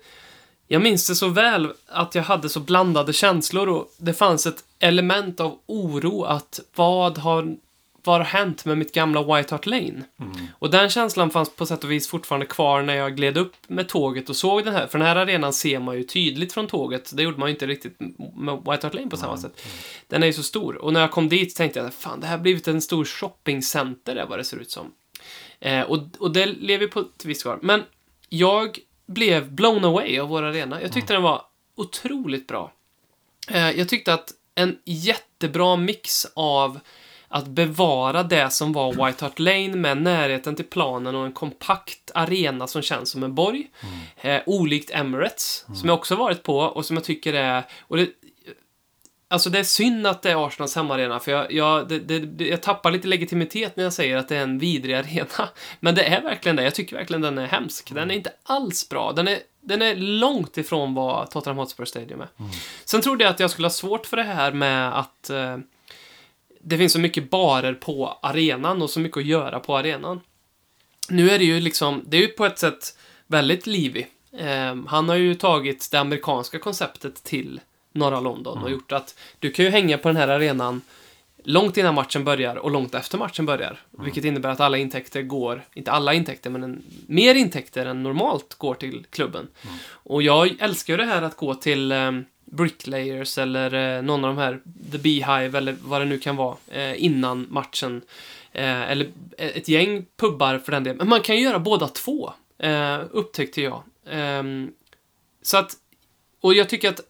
Jag minns det så väl att jag hade så blandade känslor och det fanns ett element av oro att vad har, vad har hänt med mitt gamla White Hart Lane? Och den känslan fanns på sätt och vis fortfarande kvar när jag gled upp med tåget och såg den här. För den här arenan ser man ju tydligt från tåget. Det gjorde man ju inte riktigt med White Hart Lane på samma sätt. Den är ju så stor. Och när jag kom dit tänkte jag, fan det här har blivit en stor shoppingcenter är vad det ser ut som. Eh, och, och det lever ju på ett visst kvar. Men jag blev blown away av vår arena. Jag tyckte den var otroligt bra. Eh, jag tyckte att en jättebra mix av att bevara det som var White Hart Lane med närheten till planen och en kompakt arena som känns som en borg. Eh, olikt Emirates, som jag också varit på och som jag tycker är... Och det, Alltså det är synd att det är Arsenals hemmaarena, för jag, jag, det, det, jag tappar lite legitimitet när jag säger att det är en vidrig arena. Men det är verkligen det. Jag tycker verkligen den är hemsk. Den är inte alls bra. Den är, den är långt ifrån vad Tottenham Hotspur Stadium är. Sen trodde jag att jag skulle ha svårt för det här med att eh, det finns så mycket barer på arenan och så mycket att göra på arenan. Nu är det ju liksom, det är ju på ett sätt väldigt livig. Eh, han har ju tagit det amerikanska konceptet till norra London och gjort att du kan ju hänga på den här arenan långt innan matchen börjar och långt efter matchen börjar. Vilket innebär att alla intäkter går, inte alla intäkter, men en, mer intäkter än normalt går till klubben. Och jag älskar ju det här att gå till eh, Bricklayers eller eh, någon av de här, The Beehive eller vad det nu kan vara, eh, innan matchen. Eh, eller ett gäng pubbar för den delen. Men man kan ju göra båda två, eh, upptäckte jag. Ehm, så att, och jag tycker att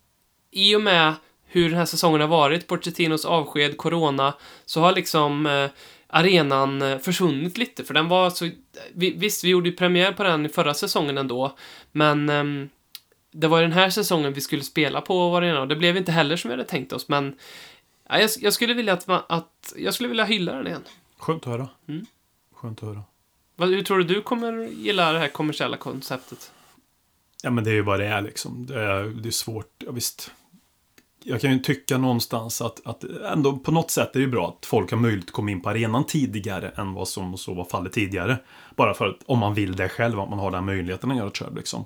i och med hur den här säsongen har varit, Pochettinos avsked, Corona, så har liksom eh, arenan eh, försvunnit lite. För den var så... Vi, visst, vi gjorde ju premiär på den i förra säsongen ändå, men ehm, det var den här säsongen vi skulle spela på vår arena och det blev inte heller som vi hade tänkt oss, men ja, jag, jag skulle vilja att, man, att... Jag skulle vilja hylla den igen. Skönt att höra. Mm. Skönt att höra. Hur tror du du kommer gilla det här kommersiella konceptet? Ja, men det är ju vad det är liksom. Det är, det är svårt, ja, visst. Jag kan ju tycka någonstans att, att ändå på något sätt är det ju bra att folk har möjlighet att komma in på arenan tidigare än vad som så var fallet tidigare. Bara för att om man vill det själv, att man har den möjligheten att göra det själv liksom.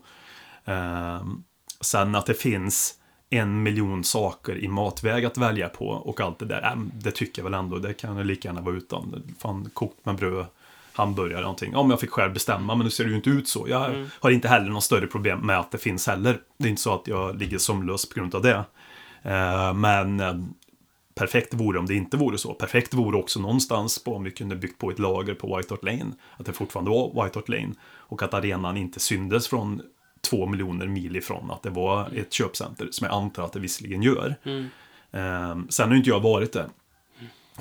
Eh, sen att det finns en miljon saker i matväg att välja på och allt det där, äh, det tycker jag väl ändå, det kan jag lika gärna vara utan. Fan, kokt med bröd, hamburgare någonting. Om jag fick själv bestämma, men nu ser det ju inte ut så. Jag har inte heller någon större problem med att det finns heller. Det är inte så att jag ligger sömnlös på grund av det. Eh, men eh, perfekt vore om det inte vore så. Perfekt vore också någonstans på om vi kunde byggt på ett lager på White Hart Lane. Att det fortfarande var White Hart Lane. Och att arenan inte syndes från två miljoner mil ifrån att det var ett köpcenter. Som jag antar att det visserligen gör. Eh, sen har inte jag varit där.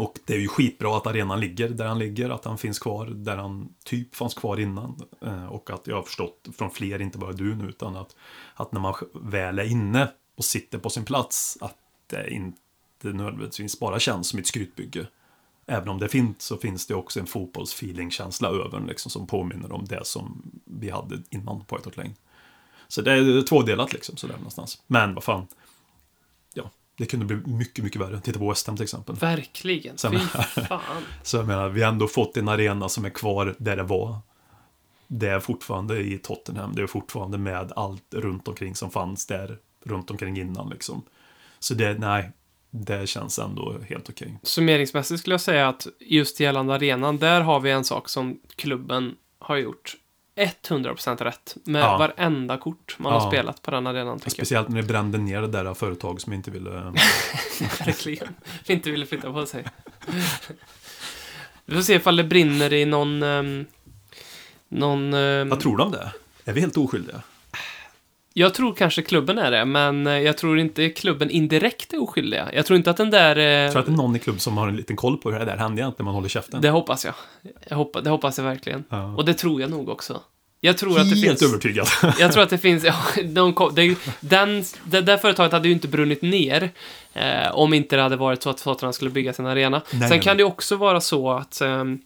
Och det är ju skitbra att arenan ligger där han ligger, att han finns kvar där han typ fanns kvar innan. Eh, och att jag har förstått från fler, inte bara du nu, utan att, att när man väl är inne och sitter på sin plats, att det inte nödvändigtvis bara känns som ett skrytbygge. Även om det finns så finns det också en fotbollsfeeling-känsla över den, liksom, som påminner om det som vi hade innan på ett Hart Lane. Så det är tvådelat liksom, sådär någonstans. Men vad fan. Det kunde bli mycket, mycket värre. Titta på West Ham till exempel. Verkligen. Fy fan. Så jag menar, vi har ändå fått en arena som är kvar där det var. Det är fortfarande i Tottenham. Det är fortfarande med allt runt omkring som fanns där runt omkring innan liksom. Så det, nej, det känns ändå helt okej. Summeringsmässigt skulle jag säga att just gällande arenan, där har vi en sak som klubben har gjort 100% rätt med Ja. varenda kort man Ja. har spelat på den arenan. Speciellt när ni brände ner det där företaget som inte ville... Verkligen. Inte ville flytta på sig. Vi får se ifall det brinner i någon... ehm, någon... ehm, Vad tror du om det? Är vi helt oskyldiga? Jag tror kanske klubben är det, men eh, jag tror inte klubben indirekt är oskyldiga. Jag tror inte att den där... eh, Jag tror att det är någon i klubben som har en liten koll på hur det där händer egentligen, när man håller käften. Det hoppas jag. jag hoppas, det hoppas jag verkligen. Ja. Och det tror jag nog också. Jag tror att det Helt finns... övertygad. Jag tror att det finns, ja, de det, den, det där företaget hade ju inte brunnit ner eh, om inte det hade varit så att Tottenham skulle bygga sin arena. Nej, Sen nej, kan nej. det också vara så att ehm,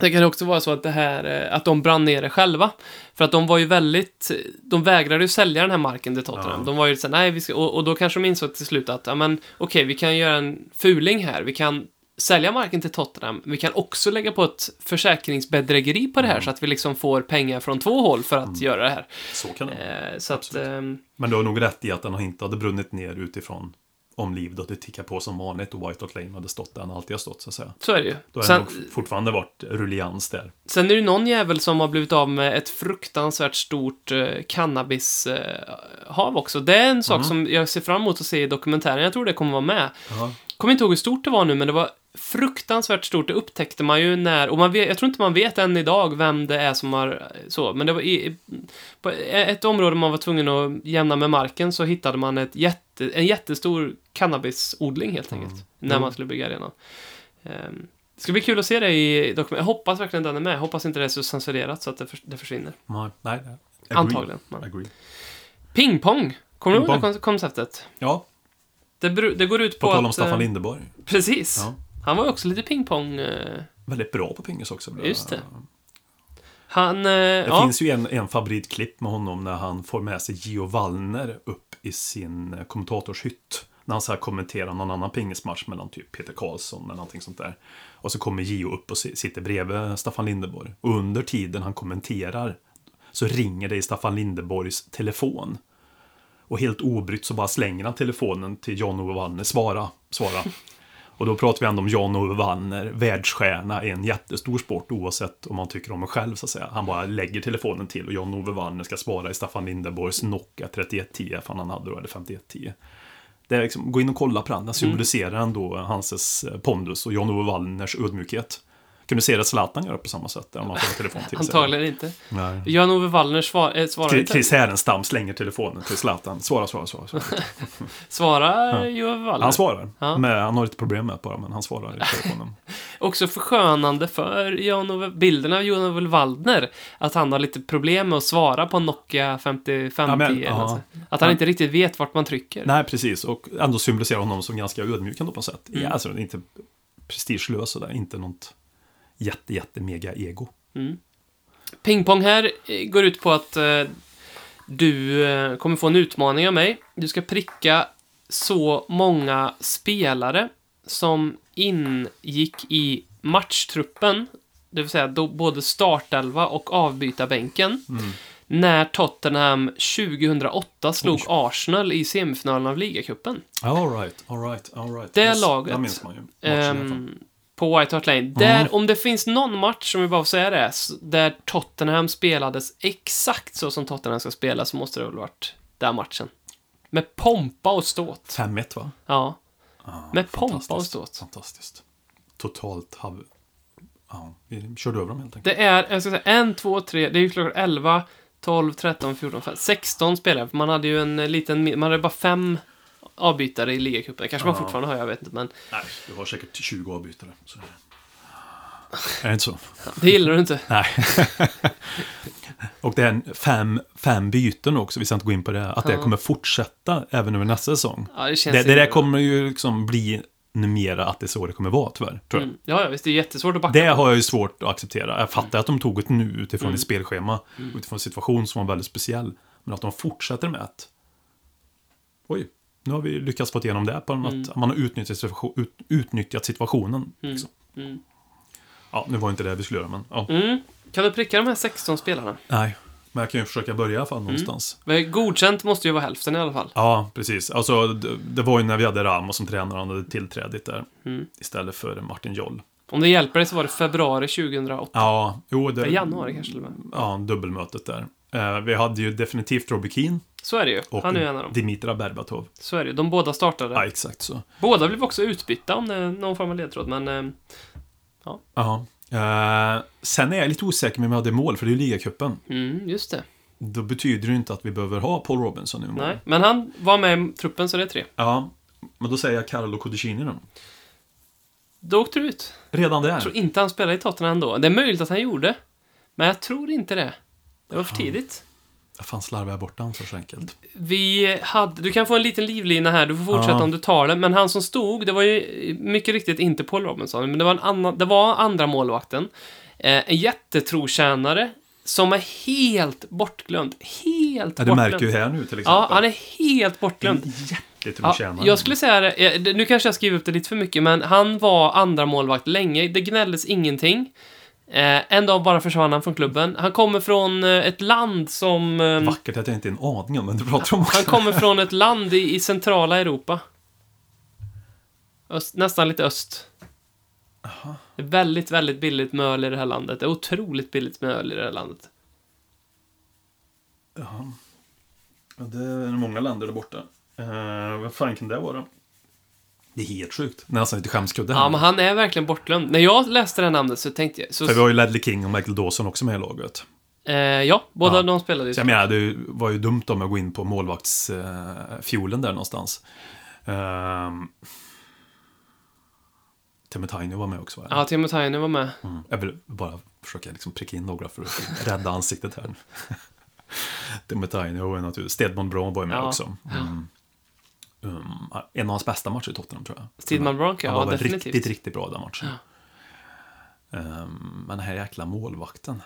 det kan också vara så att det här, eh, att de brann ner det själva. För att de var ju väldigt, de vägrade ju sälja den här marken till Tottenham. Ja. De var ju såhär, nej vi ska, och, och då kanske de insåg till slut att, ja men okej, vi kan göra en fuling här. Vi kan sälja marken till Tottenham. Vi kan också lägga på ett försäkringsbedrägeri på det här så att vi liksom får pengar från två håll för att göra det här. Så kan det. Eh, så att, ehm, Men du har nog rätt i att den inte hade brunnit ner utifrån om livet och det tickar på som vanligt och White Hart Lane hade stått där den alltid har stått så att säga. så är det ju. Då har Sen, det nog fortfarande varit rullians där. sen är det någon jävel som har blivit av med ett fruktansvärt stort eh, cannabishav också. Det är en sak som jag ser fram emot att se i dokumentären. Jag tror det kommer vara med. Ja. Kommer inte ihåg hur stort det var nu, men det var fruktansvärt stort. Det upptäckte man ju när, och man vet, jag tror inte man vet än idag vem det är som har så, men det var i, på ett område man var tvungen att jämna med marken så hittade man ett jätte, en jättestor cannabisodling helt enkelt, när Mm. man skulle bygga arenan. Um, det ska bli kul att se det i dokumentären. Jag hoppas verkligen den är med. Jag hoppas inte det är så censurerat så att det, för, det försvinner. Nej, nej. Antagligen. Pingpong! Kommer du ihåg det kon- konceptet? Ja, Det, det går ut på, på tal om att... Staffan eh, Lindeborg. Precis. Ja. Han var ju också lite pingpong... Eh, Väldigt bra på pingis också. Just det. han... Eh, Det ja, finns ju en, en favoritklipp med honom när han får med sig Gio Wallner upp i sin eh, kommentatorshytt. När han så här kommenterar någon annan pingismatch mellan typ Peter Karlsson eller någonting sånt där. Och så kommer Gio upp och si- sitter bredvid Staffan Lindeborg. Och under tiden han kommenterar så ringer det i Staffan Lindeborgs telefon. Och helt obrytt så bara slänger han telefonen till Jan-Ove Wallner. Svara, svara. Och då pratar vi ändå om Jan-Ove Wallner, världsstjärna i en jättestor sport oavsett om man tycker om det själv så att säga. Han bara lägger telefonen till och Jan-Ove Wallner ska svara i Staffan Lindeborgs Nokia 3110, fan han hade då, eller 5110. Det är liksom, gå in och kolla på den, den symboliserar ändå Hanses pondus och Jan-Ove Wallners ödmjukhet. Kunde se det Zlatan göra på samma sätt, om man får telefon till antagligen inte. Jan-Ove Wallner svar, eh, svarar Chris- inte. Chris Härenstam slänger telefonen till Zlatan. Svara, svara, svara. svara. Svarar Jan-Ove Wallner. Han svarar. Ja. Men han har lite problem med det bara, men han svarar i telefonen. Också förskönande för Jan-Ove, bilden av Jan-Ove Wallner. Att han har lite problem med att svara på Nokia 5510. Ja, men, ja. något. Att han Ja. inte riktigt vet vart man trycker. Nej, precis. Och ändå symboliserar honom som ganska ödmjuk ändå på något sätt. Mm. Ja, alltså, det är inte prestigelös sådär, inte något jätte, jätte, mega ego. Pingpong här eh, går ut på att eh, du eh, kommer få en utmaning av mig. Du ska pricka så många spelare som ingick i matchtruppen, det vill säga då både startelva och avbytarbänken, när Tottenham 2008 slog Oj. Arsenal i semifinalen av ligacupen. All right, all right, all right. Det Yes, laget, Det minns man ju. Matchen på White Hart Lane. Där, om det finns någon match, som vi bara får säga det, där Tottenham spelades exakt så som Tottenham ska spela, så måste det väl varit den matchen. Med pompa och ståt. 5-1 va? Ja. Med pompa och ståt. Fantastiskt. Totalt hav... Ja, vi körde över dem helt enkelt. Det är, jag ska säga, en, två, tre, det är ju klockan 11, 12, 13, 14, 15, 16 spelare. För man hade ju en liten, man hade bara fem avbytare i ligacupen. Det kanske man Ja. fortfarande har, jag vet inte, men Nej, du har säkert 20 avbytare. Så. Är det inte så? det gillar du inte. Nej. och det är fem, fem byten också, vi ska inte gå in på det, att det Ja. kommer fortsätta även över nästa säsong. Ja, det känns Det, det där kommer ju liksom bli mera att det är så det kommer vara, tyvärr. Tror jag. Mm. Ja, ja, visst, det är jättesvårt att backa Det har jag ju svårt att acceptera. Jag fattar att de tog ett nu utifrån Mm. ett spelschema, utifrån en situation som var väldigt speciell. Men att de fortsätter med att... Oj, nu har vi lyckats få igenom det på Mm. att man har utnyttjat, ut, utnyttjat situationen. Liksom. Mm. Ja, nu var inte det vi skulle göra, men ja. Mm. Kan du pricka de här 16 spelarna? Nej, men jag kan ju försöka börja i alla Mm. fall någonstans. Men Godkänt måste ju vara hälften i alla fall. Ja, precis. Alltså, det, det var ju när vi hade Ramos som tränare, han hade tillträdigt där. Mm. Istället för Martin Joll. Om det hjälper dig så var det februari 2008. Ja, jo, det... Eller januari kanske till och med. Ja, dubbelmötet där. Eh, vi hade ju definitivt Robbie Keane Så är det ju. och Han är ju en av dem. Dimitra Berbatov. Så är det ju. De båda startade. Ja, exakt så. Båda blev också utbytta om det är någon form av ledtråd, men... Eh, Ja. Eh, sen är jag lite osäker med om jag hade mål, för det är ju ligacupen. mm, just det. Då betyder det ju inte att vi behöver ha Paul Robinson nu. Nej, men han var med i truppen, så det är tre. Ja, men då säger jag Carlo Codicini då. Då åkte du ut. Redan där. Jag tror inte han spelade i Tottenham ändå. Det är möjligt att han gjorde. Men jag tror inte det. Det var för tidigt. Fan slarvar jag bort den så enkelt. Vi hade, du kan få en liten livlina här, du får fortsätta Ja. om du tar den. Men han som stod, det var ju mycket riktigt inte Paul Robinson, men det var, en annan, det var andra målvakten. Eh, en jättetrotjänare som är helt bortglömd. Helt Ja, det bortglömd. märker ju här nu till exempel. Ja, han är helt en bortglömd. Ja, jag skulle säga det, eh, det- nu kanske jag skriver upp det lite för mycket, men han var andra målvakt länge. Det gnälldes ingenting. Eh, en dag bara försvann han från klubben. Han kommer från eh, ett land som... Eh, Vackert att jag inte är en aning om vem du pratar om också. han kommer från ett land i, i centrala Europa. Öst, nästan lite öst. Det är väldigt, väldigt billigt med öl i det här landet. Det är otroligt billigt med öl i det här landet. Ja, det är många länder där borta. Uh, vad fan kan det vara? Det är helt sjukt. Nästan lite skämskudde här. Ja, men han är verkligen bortglömd. När jag läste det här namnet så tänkte jag... Så, För vi har ju Ledley King och Michael Dawson också med i laget. eh, ja, båda Ja. de spelade ju. Så jag menar, det var ju dumt om jag går in på målvaktsfiolen där någonstans. Um, Temetaino var med också va? Ja, Timo Tainen var med. Mm. Jag vill bara försöka liksom pricka in några för att rädda ansiktet här. Temetaino var naturligtvis. Stedman Brown var ju med Ja. också. Mm. Um, en av hans bästa matcher i Tottenham tror jag. Stedman Brown, ja, Han var definitivt. riktigt, riktigt bra den matchen. Um, men den här jäkla målvakten.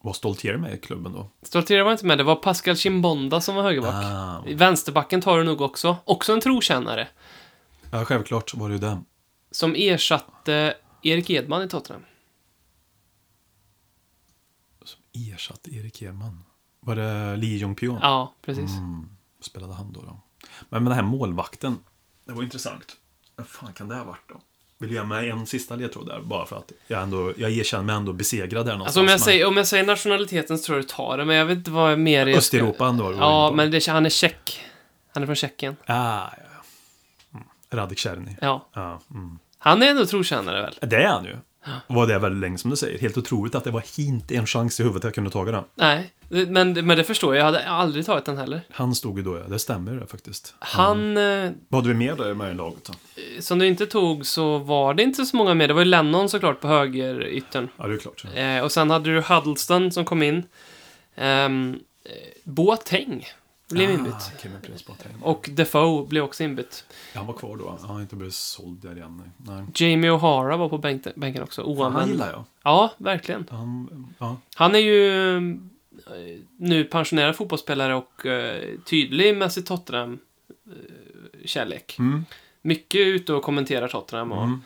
Var Stoltier med i klubben då? Stoltier var inte med, det var Pascal Chimbonda som var högerback. Ah, Vänsterbacken tar du nog också. Också en trotjänare. ja, självklart var det ju det. Som ersatte Erik Edman i Tottenham. Ersatte Erik Edman. Var det Lee Jong-Pyo? Ja, precis. Mm, spelade han då, då? Men med den här målvakten, det var intressant. Vad fan kan det ha varit då? Vill du ge mig en sista ledtråd där? Bara för att jag, ändå, jag erkänner mig ändå besegrad där någonstans. Alltså om jag, säger, om jag säger nationaliteten så tror jag du tar det, men jag vet inte vad mer Östeuropa ändå? Ja, men det, han är tjeck. Han är från Tjeckien. Ah, ja, ja. Mm. Czerny. Ja. Ja, mm. Han är ändå trotjänare väl? Det är han ju. Var det väldigt länge som du säger. Helt otroligt att det var inte en chans i huvudet att jag kunde ta den. Nej, men, men det förstår jag. Jag hade aldrig tagit den heller. Han stod ju då, ja. Det stämmer det faktiskt. Han, eh, Vad hade vi mer där med i laget då? som du inte tog så var det inte så många mer. Det var ju Lennon såklart på högeryttern. Ja, det är klart. Eh, och sen hade du Huddleston som kom in. Um, Boateng blev inbytt. Ah, Kevin Prince Boateng. Och Defoe blev också inbytt. Han var kvar då. Han har inte blivit såld där igen. Nej. Jamie O'Hara var på bänken, bänken också. Fan, han Oanvänd. gillar jag. Ja, verkligen. Han, ja. Han är ju eh, nu pensionerad fotbollsspelare och eh, tydlig med sitt Tottenham-kärlek. Mm. Mycket ute och kommenterar Tottenham och Mm.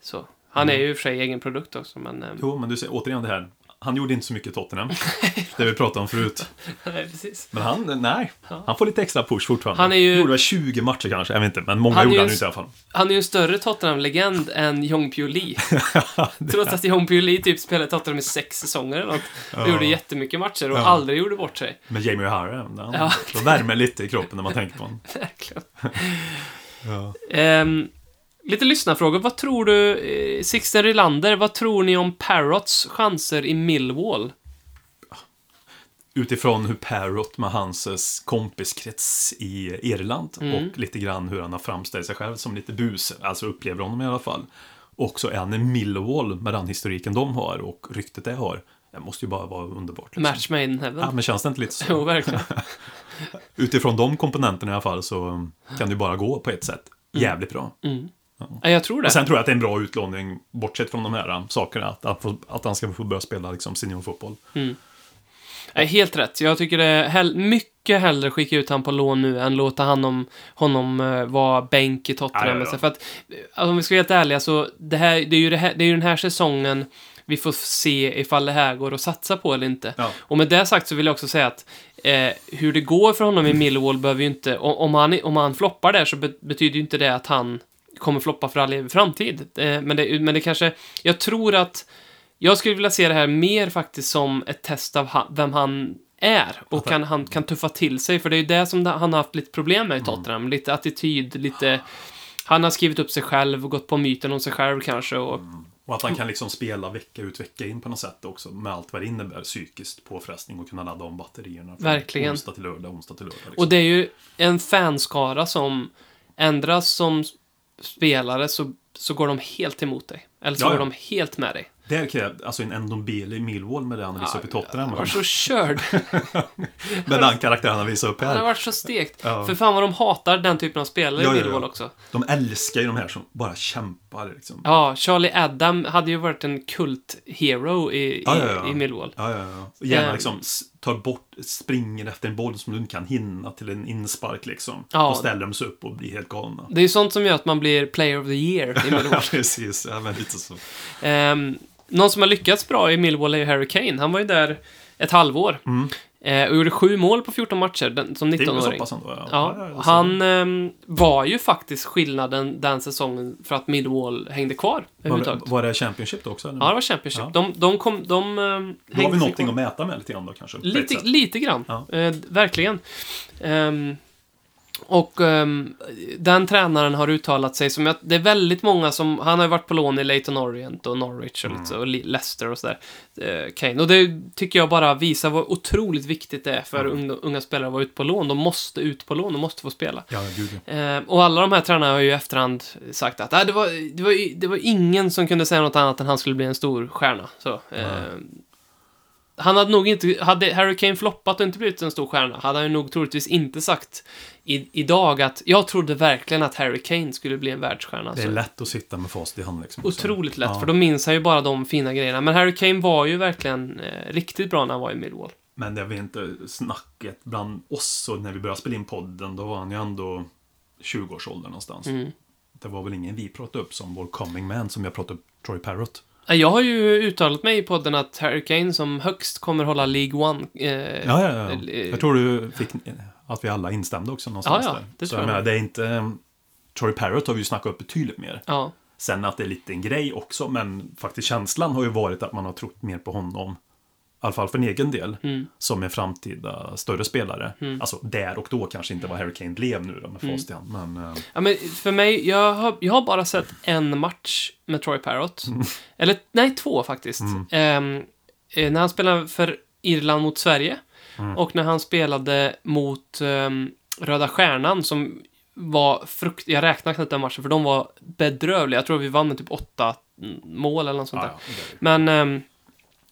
så. Han är ju i och för sig egen produkt också, men... eh, Jo, men du ser återigen det här. Han gjorde inte så mycket i Tottenham. det vi pratade om förut. nej, precis. Men han, nej. Han får lite extra push fortfarande. Han är ju- Gjorde väl 20 matcher kanske, jag vet inte. Men många Han gjorde ju han s- inte i alla fall. Han är ju en större Tottenham-legend än Jong Pyo Lee. Trots att Jong Pyo Lee typ spelade Tottenham i sex säsonger eller något. Och Ja. gjorde jättemycket matcher och Ja. aldrig gjorde bort sig. Men Jamie O'Hara, han Ja. värmer lite i kroppen när man tänker på honom. Verkligen. Ja. Ehm, lite lyssnarfrågor. Vad tror du, eh, Sixten Rylander, vad tror ni om Parrots chanser i Millwall? Utifrån hur Parrot med hans eh, kompiskrets i Irland Mm. och lite grann hur han har framställt sig själv som lite bus, alltså upplever honom i alla fall. Och så är han i Millwall med den historiken de har och ryktet det har. Det måste ju bara vara underbart. Liksom. Match made in heaven. Ja, men känns det inte lite så? Jo, verkligen. Utifrån de komponenterna i alla fall så kan det ju bara gå på ett sätt. Jävligt bra. Mm. Ja, jag tror det. Och sen tror jag att det är en bra utlåning, bortsett från de här um, sakerna, att, att, att han ska få börja spela liksom, seniorfotboll. Nej, helt rätt. Jag tycker det är hell- mycket hellre skicka ut han på lån nu än låta honom, honom uh, vara bänk i Tottenham. Ja, ja. För att, eh, alltså, om vi ska vara helt ärliga, så det, här, det, är ju det, här, det är ju den här säsongen vi får se ifall det här går att satsa på eller inte. Ja. Och med det sagt så vill jag också säga att eh, hur det går för honom i Millwall behöver ju inte, om, om, han, om han floppar där så be, betyder ju inte det att han kommer floppa för all framtid. Eh, men, det, men det kanske, jag tror att, jag skulle vilja se det här mer faktiskt som ett test av han, vem han är och kan, han kan tuffa till sig, för det är ju det som han har haft lite problem med i Tottenham. Lite attityd, lite... Han har skrivit upp sig själv och gått på myten om sig själv kanske och... Och att han kan liksom spela vecka ut vecka in på något sätt också, med allt vad det innebär psykiskt påfrestning och kunna ladda om batterierna. från Verkligen. Onsdag till lördag, onsdag till lördag. Liksom. Och det är ju en fanskara som ändras som spelare så, så går de helt emot dig. Eller så Ja, går de helt med dig. Där krävs alltså en i Millwall med det han visar upp i Tottenham. Han var så körd. Med den karaktären han visar upp Han har här. varit så stekt. Ja. För fan vad de hatar den typen av spelare Ja, i. Millwall också. De älskar ju de här som bara kämpar toppar liksom. Ja, Charlie Adam hade ju varit en kult hero i, Ja, ja, ja. i Millwall. Ja, ja, ja. Och Gärna Ehm. liksom tar bort, springer efter en boll som du inte kan hinna till en inspark liksom. Ja. Då ställer de sig upp och blir helt galna. Det är ju sånt som gör att man blir player of the year i Millwall. Ja, precis. Ja, men lite så. Ehm, någon som har lyckats bra i Millwall är ju Harry Kane. Han var ju där ett halvår. Eh, och gjorde sju mål på 14 matcher den, som Mm. Det är ju så 19-åring. pass ändå. Ja, Ja, han ehm, var ju faktiskt skillnaden den säsongen för att Millwall hängde kvar Var, var det Championship då också? Eller? Ja, det var Championship. Ja. De, de kom... De, um, Då har vi någonting att mäta med lite grann då kanske. Lite, lite grann. Ja. Eh, verkligen. Ehm, och ehm, den tränaren har uttalat sig som att det är väldigt många som, han har ju varit på lån i Leyton Orient och Norwich och, lite så, och Le- Leicester och sådär. Eh, Kane. Och det tycker jag bara visar vad otroligt viktigt det är för unga, unga spelare att vara ute på lån. De måste ut på lån, de måste få spela. Ja. Eh, och alla de här tränarna har ju i efterhand sagt att äh, det, var, det, var, det var ingen som kunde säga något annat än han skulle bli en stor stjärna. Så, eh, han hade nog inte, hade Harry Kane floppat och inte blivit en stor stjärna, hade han nog troligtvis inte sagt i, idag att jag trodde verkligen att Harry Kane skulle bli en världsstjärna. Det är Så, lätt att sitta med facit i hand liksom. otroligt lätt, Ja. för då minns han ju bara de fina grejerna. Men Harry Kane var ju verkligen eh, riktigt bra när han var i Millwall. Men det var inte snacket bland oss så när vi började spela in podden, då var han ju ändå 20-årsåldern någonstans. Mm. Det var väl ingen vi pratade upp som vår coming man som jag pratade upp, Troy Parrott. Eh, Jag har ju uttalat mig i podden att Harry Kane som högst kommer hålla League One. Eh, Ja, ja, ja. eh, Jag tror du fick att vi alla instämde också någonstans Ja, ja, där. det så tror jag jag. menar, det är inte... um, Troy Parrott har vi ju snackat upp betydligt mer. Ja. Sen att det är lite en grej också, men faktiskt känslan har ju varit att man har trott mer på honom. Alla fall för en egen del. Mm. Som en framtida större spelare. Alltså där och då kanske inte vad Harry Kane blev nu då med Mm. hand. Men eh, Ja, men för mig, jag har, jag har bara sett en match med Troy Parrott. Mm. Eller, nej, två faktiskt. Ehm, eh, när han spelade för Irland mot Sverige. Mm. Och när han spelade mot ehm, Röda Stjärnan som var frukt... Jag räknar knappt den matchen för de var bedrövliga. Jag tror vi vann med typ åtta mm, mål eller något sånt där. ja. Men ehm,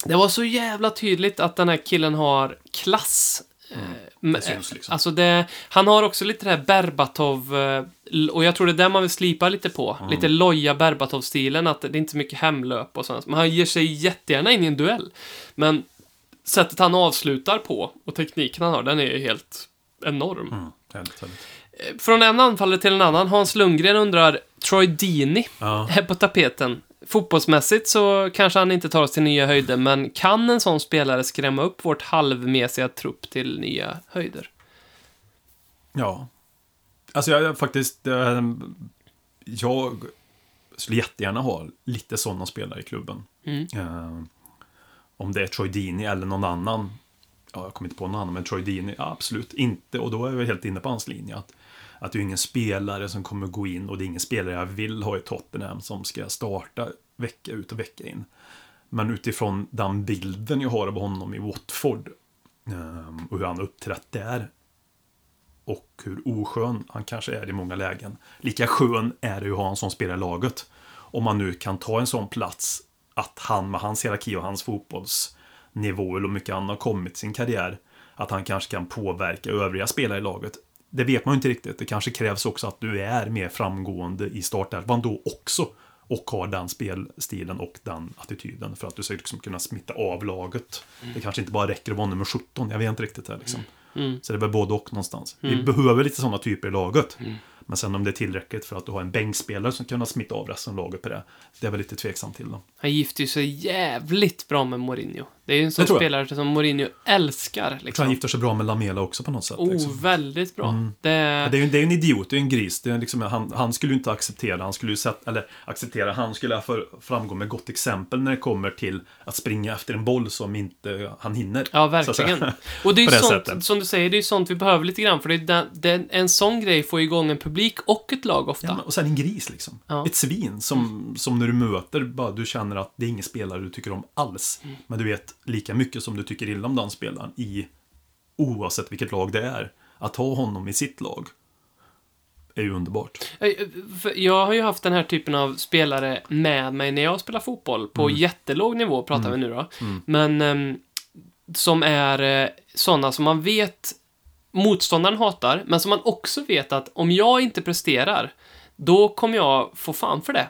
det var så jävla tydligt att den här killen har klass. Eh, men- Det syns liksom. Alltså det, han har också lite det här Berbatov, eh, och jag tror det är det man vill slipa lite på. Mm. Lite loja Berbatov-stilen, att det är inte så mycket hemlöp och sånt. Men han ger sig jättegärna in i en duell. Men sättet han avslutar på och tekniken han har, den är ju helt enorm. Mm, härligt, härligt. Eh, Från en anfallare till en annan. Hans Lundgren undrar, Troy Deeney Ja. är på tapeten. Fotbollsmässigt så kanske han inte tar oss till nya höjder, men kan en sån spelare skrämma upp vårt halvmesiga trupp till nya höjder? Ja. Alltså jag, jag faktiskt... Eh, jag skulle jättegärna ha lite sådana spelare i klubben. Mm. Eh, om det är Troy Deeney eller någon annan. Ja, jag kommer inte på någon annan, men Troy Deeney, ja, absolut inte. Och då är vi helt inne på hans linje. Att, att det är ingen spelare som kommer gå in och det är ingen spelare jag vill ha i Tottenham som ska starta vecka ut och vecka in. Men utifrån den bilden jag har av honom i Watford ehm, och hur han uppträtt där och hur oskön han kanske är i många lägen. Lika skön är det ju att ha en sån spelare i laget. Om man nu kan ta en sån plats att han med hans hierarki och hans fotbollsnivå och mycket annat har kommit i sin karriär. Att han kanske kan påverka övriga spelare i laget. Det vet man ju inte riktigt. Det kanske krävs också att du är mer framgående i startelvan då också. Och har den spelstilen och den attityden för att du ska liksom kunna smitta av laget. Det kanske inte bara räcker att vara nummer 17. Jag vet inte riktigt det liksom. Så det är väl både och någonstans. Vi behöver lite sådana typer i laget. Men sen om det är tillräckligt för att du har en bänkspelare som kan smitta av resten av laget på det. Det är väl lite tveksamt till då. Han gifter ju sig jävligt bra med Mourinho. Det är ju en sån Det spelare som Mourinho älskar. Jag tror han Liksom. gifter sig bra med Lamela också på något sätt. Oh, liksom. väldigt bra. Det, Ja, Det är ju det är en idiot, det är en gris. Det är liksom, han, han skulle ju inte acceptera, han skulle ju sätta, eller acceptera, han skulle för, framgå med gott exempel när det kommer till att springa efter en boll som inte han hinner. ja, verkligen. Och det är ju det sånt, sättet. som du säger, det är ju sånt vi behöver lite grann. För det är den, den, en sån grej får igång en publik och ett lag ofta. Ja, men, och sen en gris liksom. Ja. Ett svin som, som när du möter, bara du känner att det är ingen spelare du tycker om alls. Mm. Men du vet lika mycket som du tycker illa om den spelaren i oavsett vilket lag det är. Att ha honom i sitt lag är ju underbart. Eh, för Jag har ju haft den här typen av spelare med mig när jag spelar fotboll. På Mm. jättelåg nivå pratar vi nu då. Men ehm, som är eh, sådana som man vet motståndaren hatar, men som man också vet att om jag inte presterar, då kommer jag få fan för det.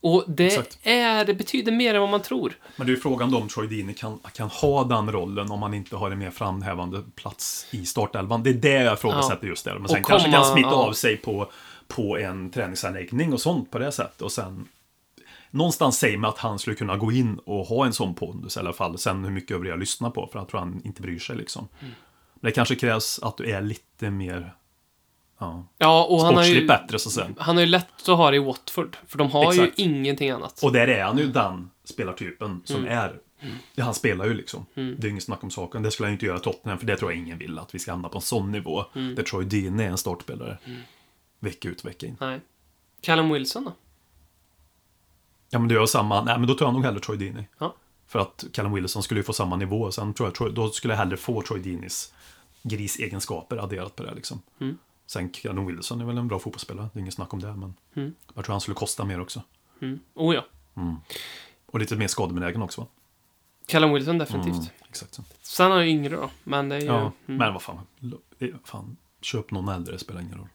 Och det, Exakt. är, det betyder mer än vad man tror. Men det är ju frågan då om Troy Deeney kan, kan ha den rollen om han inte har en mer framhävande plats i startelvan. Det är det jag ifrågasätter just där. Men sen Och kanske komma- kan smitta ja. av sig på, på en träningsanläggning och sånt på det sättet. Och sen Någonstans säger mig att han skulle kunna gå in och ha en sån pondus i alla fall. Sen hur mycket övriga lyssnar på, för jag tror han inte bryr sig liksom. Mm. Det kanske krävs att du är lite mer ja, Ja, och han har, ju, bättre så att säga. han har ju lätt att ha det i Watford. För de har Exakt. ju ingenting annat. Och där är han ju den spelartypen som Mm. är... Ja, han spelar ju liksom. Det är inget snack om saken. Det skulle han ju inte göra i Tottenham, för det tror jag ingen vill. Att vi ska hamna på en sån nivå. Mm. Där Troy Deeney är en startspelare. Vecka ut, vecka in. Nej. Callum Wilson då? Ja, men du har samma... Nej, men då tar jag nog hellre Troy Deeney. Ja. För att Callum Wilson skulle ju få samma nivå. Sen tror jag då skulle jag hellre få Troy Deeneys grisegenskaper adderat på det liksom. Mm. Sen Callum Wilson är väl en bra fotbollsspelare. Det är inget snack om det, men Mm. jag tror han skulle kosta mer också. Mm. Oh ja. Och lite mer skadebenägen också, va? Callum Wilson definitivt. Mm, exakt så. Sen är han ju yngre då. Men det är ju... Ja, mm. men vad fan. Lo- fan. Köp någon äldre, det spelar ingen roll.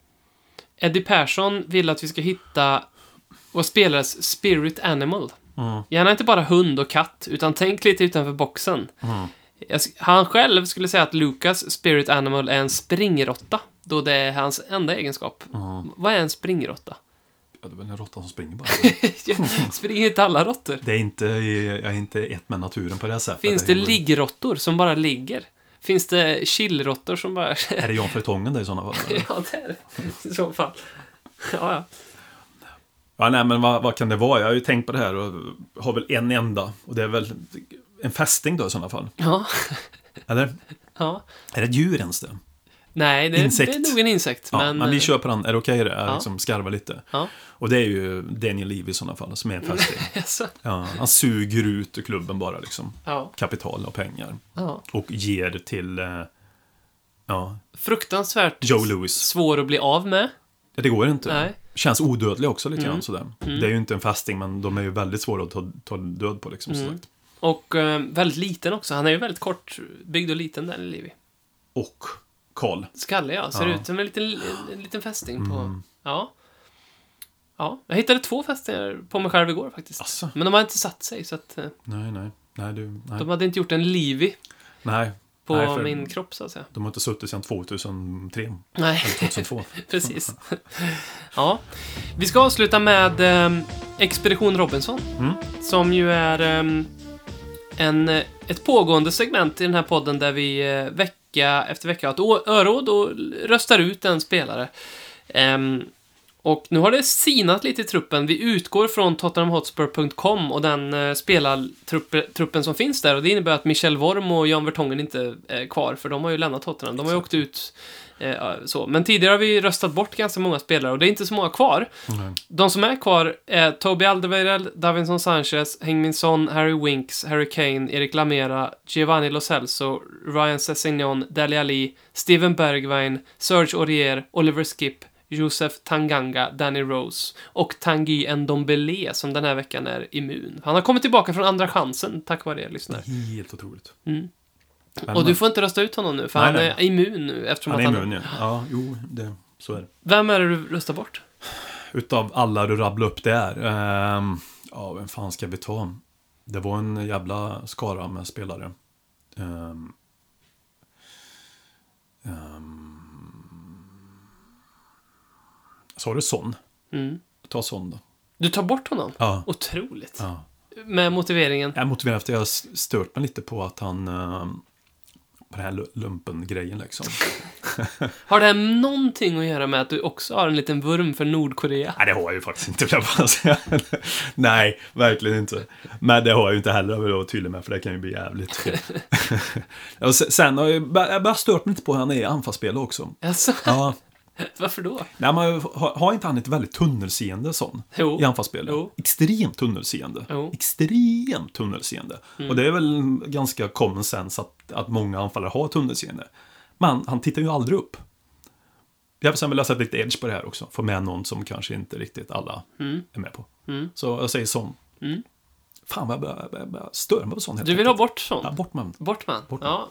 Eddie Persson vill att vi ska hitta vår spelares spirit animal. Mm. Gärna inte bara hund och katt, utan tänk lite utanför boxen. Han själv skulle säga att Lucas spirit animal är en springråtta, då det är hans enda egenskap. Vad är en springråtta? Ja, det är väl en råtta som springer bara. Springer inte alla råttor? det är inte, jag är inte ett med naturen på det sättet. Finns det är- liggråttor som bara ligger? Finns det chillråttor som bara... Är det Jan Fertongen det i sådana fall? ja, det är det. I så fall. Ja, ja. Ja, nej, men vad, vad kan det vara? Jag har ju tänkt på det här och har väl en enda. Och det är väl en fästing då i sådana fall. Ja. Eller? ja. Är det ett djur ens det? Nej, det, Insekt. det är nog en insekt. Ja, men, men, vi eh, på den. Är det okej det? Jag Ja. liksom skarvar lite. Ja. Och det är ju Daniel Levy i sådana fall som är en fästing. Ja, han suger ut ur klubben bara liksom. Ja. Kapital och pengar. Och ger till, eh, ja, Fruktansvärt Joe Louis. svår att bli av med. Ja, det går inte. Nej. Känns odödlig också lite Mm. grann sådär. Det är ju inte en fasting, men de är ju väldigt svåra att ta, ta död på liksom. Mm. Och eh, väldigt liten också. Han är ju väldigt kort byggd och liten, den Livi. Och Karl. Skallig, ja. Ser Ja. ut som en liten, en, liten fästing på... Mm. Ja. Ja, jag hittade två fästingar på mig själv igår faktiskt. Asså? Men de har inte satt sig, så att eh, Nej, nej. Nej, du, nej. de hade inte gjort en Livi nej. på nej, min kropp, så att säga. De har inte suttit sedan 2003. Nej. Eller 2002. Precis. ja. Vi ska avsluta med eh, Expedition Robinson. Mm. Som ju är eh, en, eh, ett pågående segment i den här podden där vi eh, vecka efter vecka har ett öråd och röstar ut en spelare. Ehm, och nu har det sinat lite i truppen. Vi utgår från tottenhamhotspur.com och den eh, spelartruppen som finns där. Och det innebär att Michel Worm och Jan Vertongen inte är kvar, för de har ju lämnat Tottenham. De har ju åkt ut eh, så. Men tidigare har vi röstat bort ganska många spelare och det är inte så många kvar. Nej. De som är kvar är Toby Alderweireld, Davinson Sanchez, Heung-Min Son, Harry Winks, Harry Kane, Erik Lamera, Giovanni Lo Celso, Ryan Sessegnon, Dele Alli, Steven Bergwijn, Serge Aurier, Oliver Skip, Josef Tanganga, Danny Rose och Tanguy Ndombele som den här veckan är immun. Han har kommit tillbaka från andra chansen tack vare er lyssnare. Helt otroligt. Mm. Men, Och du får inte rösta ut honom nu för Nej, han nej. är immun nu eftersom Han att är han... immun, ja. Ja, jo, det, så är det. Vem är det du röstar bort? Utav alla du rabblade upp där. ehm, ja, vem fan ska vi ta? Det var en jävla skara med spelare. Um, Sa du sån? Mm. Ta sån då. Du tar bort honom? Ja. Otroligt. ja. Med motiveringen? Jag motiverar efter att jag stört mig lite på att han... på den här lu- lumpen-grejen liksom. Har det här någonting att göra med att du också har en liten vurm för Nordkorea? Nej, det har jag ju faktiskt inte, vill jag bara säga. Nej, verkligen inte. Men det har jag ju inte heller, vill jag vara tydlig med, för det kan ju bli jävligt. Och Sen har jag jag bara stört mig lite på hur han är i anfallsspel också. Alltså, Ja, varför då? nej, men har, har inte han ett väldigt tunnelseende sån? Jo. I anfallsspel? Jo. Extremt tunnelseende. Jo. Mm. Extremt tunnelseende. Och det är väl ganska common sense att, att många anfallare har tunnelseende. Men han tittar ju aldrig upp. Jag sen vill jag sätta lite edge på det här också. Få med någon som kanske inte riktigt alla är med på. Så jag säger sån. Mm. Fan vad jag börjar, börjar störa mig på sån Du vill ha bort sånt? Ja, Bort man? Bort man. Ja.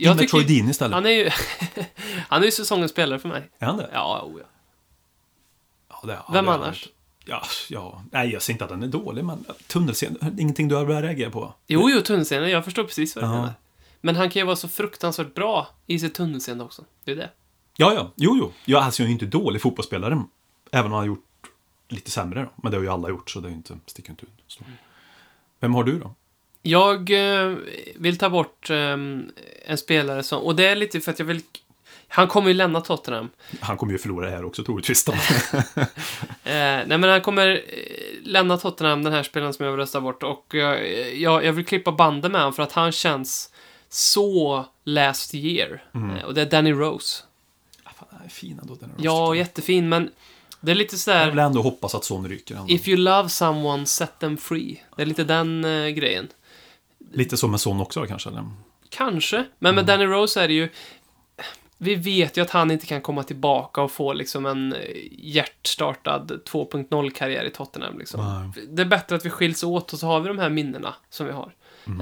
In med Troy Deeney istället. Han är ju... han är ju säsongens spelare för mig. Är han det? Ja, oh ja. Ja, det Vem jag annars? Ja, ja, nej jag säger inte att den är dålig, men tunnelseende, ingenting du har börjat reagera på? Jo, jo, tunnelseende. Jag förstår precis vad du Ja. menar. Men han kan ju vara så fruktansvärt bra i sitt tunnelseende också. Det är det. Ja, ja, jo, jo. Jag, alltså, jag är ju inte dålig fotbollsspelare, även om han har gjort lite sämre då. Men det har ju alla gjort, så det är ju inte, sticker inte ut. Så. Vem har du då? Jag eh, vill ta bort eh, en spelare som... Och det är lite för att jag vill... Han kommer ju lämna Tottenham. Han kommer ju förlora här också troligtvis. Då. Eh, nej, men han kommer lämna Tottenham, den här spelaren som jag vill rösta bort. Och jag, jag vill klippa banden med honom för att han känns så last year. Eh, och det är Danny Rose. Ah, fan, han är fin ändå, den här Ja, jättefin, men det är lite Jag sådär... vill ändå hoppas att sån ryker. ändå. If you love someone, set them free. Det är lite den eh, grejen. Lite som med son också kanske? Eller? Kanske. Men med Danny Rose är det ju... Vi vet ju att han inte kan komma tillbaka och få liksom en eh, hjärtstartad 2.0-karriär i Tottenham. Liksom. Nej. Det är bättre att vi skiljs åt och så har vi de här minnena som vi har.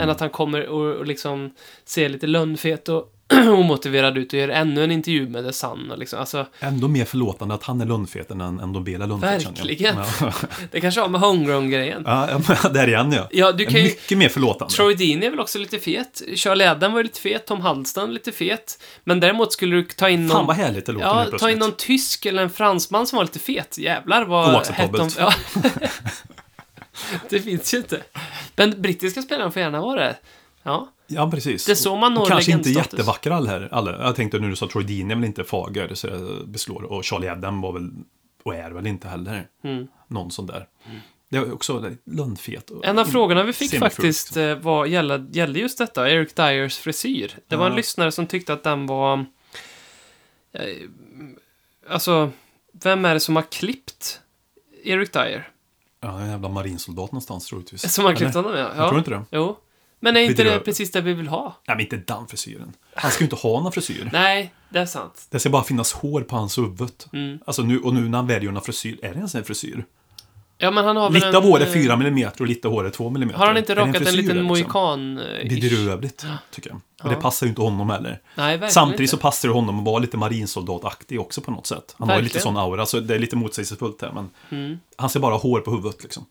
Än att han kommer och, och liksom ser lite lönnfet och omotiverad ut och gör ännu en intervju med The Sun. Och liksom. alltså, Ändå mer förlåtande att han är lönnfeten än, än lönnfet. känner jag. Verkligen. Ja, det kanske har med homegrown-grejen. ja, där igen ja. Ja, du kan ju... Mycket mer förlåtande. Troy Deeney är väl också lite fet. Charlie Adam var ju lite fet. Tom Huddleston lite fet. Men däremot skulle du ta in någon... Fan vad härligt det låter Ja, plötsligt. ta in någon tysk eller en fransman som var lite fet. Jävlar vad Oacceptabelt. de... Ja. det finns ju inte. Men brittiska spelare får gärna vara det. Ja. Ja, precis. Det är så man och kanske inte legendstatus. jättevackra alla. Jag tänkte nu du sa Troy Deeney är väl inte fager, så jag beslår. Och Charlie Adam var väl, och är väl inte heller, Mm. någon sån där. Det är också lönnfet. En av frågorna vi fick faktiskt eh, var, gällde, gällde just detta, Eric Dyers frisyr. Det var en Ja. lyssnare som tyckte att den var... Eh, alltså, vem är det som har klippt Eric Dyer? Ja, en jävla marinsoldat någonstans troligtvis. Som har klippt honom, ja. Jag ja. tror inte det. Jo. Men är inte det precis det vi vill ha? Nej, men inte den frisyren. Han ska ju inte ha någon frisyr. Nej, det är sant. Det ska bara finnas hår på hans huvud. Mm. Alltså nu, och nu när han väljer någon frisyr, är det ens en frisyr? Ja, men han har väl Lite en, av hår är eh, 4 mm och lite av hår är 2 mm. Har han inte Är det rakat en, frisyr, liten liksom? mohikan? eh, Bedrövligt, tycker jag. Och det passar ju inte honom heller. Nej, verkligen Samtidigt inte. så passar det honom att vara lite marinsoldataktig också på något sätt. Han har ju lite Verkligen. sån aura, så det är lite motsägelsefullt här. Men Mm. han ser bara hår på huvudet liksom.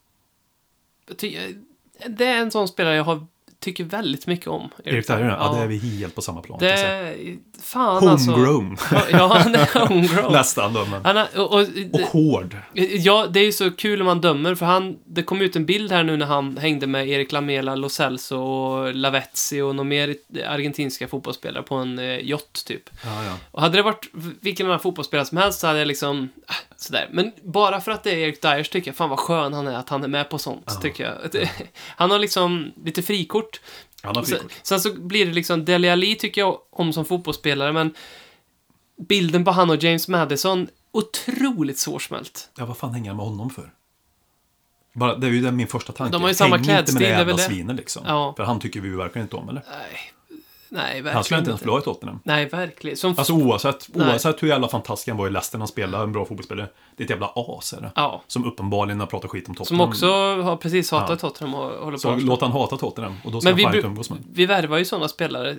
Det är en sån spelare jag har, tycker väldigt mycket om. Erik Dyer, ja. det är vi helt på samma plan. Det är... Fan alltså. Homegrown. Ja, han är homegrown. Nästan då, men... Han har, och, och, Och hård. Ja, det är ju så kul om man dömer, för han, det kom ut en bild här nu när han hängde med Erik Lamela, Lo Celso och Lavezzi och några mer argentinska fotbollsspelare på en eh, yacht, typ. Ja, ja. Och hade det varit vilken annan fotbollsspelare som helst så hade jag liksom, sådär. Men bara för att det är Erik Dyer så tycker jag, fan vad skön han är att han är med på sånt, tycker jag. Det- Han har liksom lite frikort. Han har Sen, frikort. sen så blir det liksom, Dele Alli tycker jag om som fotbollsspelare, men bilden på han och James Madison, otroligt svårsmält. Ja, vad fan hänger han med honom för? Bara, det är ju min första tanke. De har ju samma Häng inte med klädstil, det jävla svinen liksom. Ja. För han tycker vi verkligen inte om, eller? Nej, nej verkligen Han skulle inte ens ha i Tottenham. Nej, verkligen. Som Alltså oavsett, Nej. oavsett hur jävla fantastisk han var i Leicester när han spelade, en bra fotbollsspelare. Det är ett jävla as är det. ja. Som uppenbarligen har pratat skit om Som Tottenham. också har precis hatat Ja. Tottenham och håller på Så låt han hata Tottenham och då ska Men han vi, umgås med. vi värvar ju sådana spelare.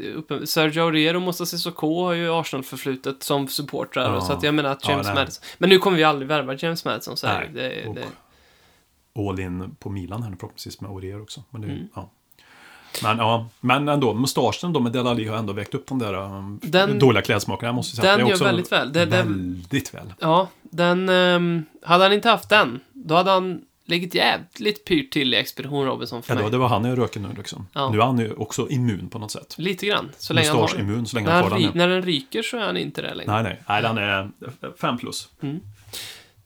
Sergio Aurier och Moussa Sissoko har ju Arsenal-förflutet som supportrar. Ja. Så att jag menar att Ja, James nej. Madison... Men nu kommer vi aldrig värva James Madison, så är Nej. det, det, All in på Milan här nu förhoppningsvis med Aurier också. Men, det, Mm. ja. Men, ja, men ändå, mustaschen då med Dele Alli har ändå väckt upp de där um, Den- dåliga klädsmakerna. Jag måste säga. den Det är gör väldigt väl. Det- väldigt väl. Ja, den... ehm, hade han inte haft den, då hade han legat jävligt pyrt till i Expedition Robinson för Ja, mig. då, det var han i röken nu liksom. Ja. Nu är han ju också immun på något sätt. Lite grann, så länge han har. Mustaschimmun så länge När, han ry- den. ja. när den ryker så är han inte det längre. Nej, nej. Nej, den är fem plus.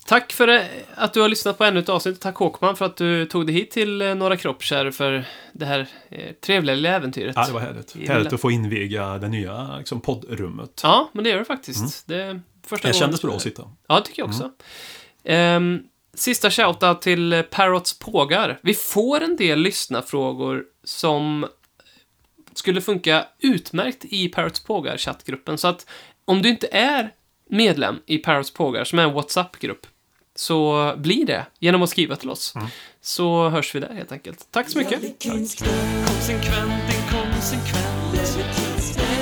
Tack för det, att du har lyssnat på ännu ett avsnitt. Tack Håkman för att du tog dig hit till eh, Norra Kroppkärr för det här eh, trevliga lilla äventyret. Ja, det var härligt. I Härligt att få inviga det nya liksom, poddrummet. Ja, men det gör det faktiskt. Det är första Det kändes bra att sitta. Ja, det tycker jag också. Ehm, sista shoutout till eh, Parrots pågar. Vi får en del lyssnarfrågor som skulle funka utmärkt i Parrots pågar chattgruppen. Så att om du inte är medlem i Parrots pågar, som är en WhatsApp-grupp, så bli det genom att skriva till oss. Mm. Så hörs vi där helt enkelt. Tack så mycket. Konsekvent, inkonsekvent.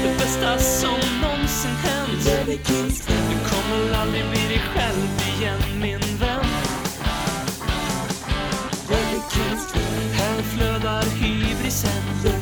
Det bästa som någonsin hänt. Du kommer aldrig bli dig själv igen min vän. Här flödar hybrisen.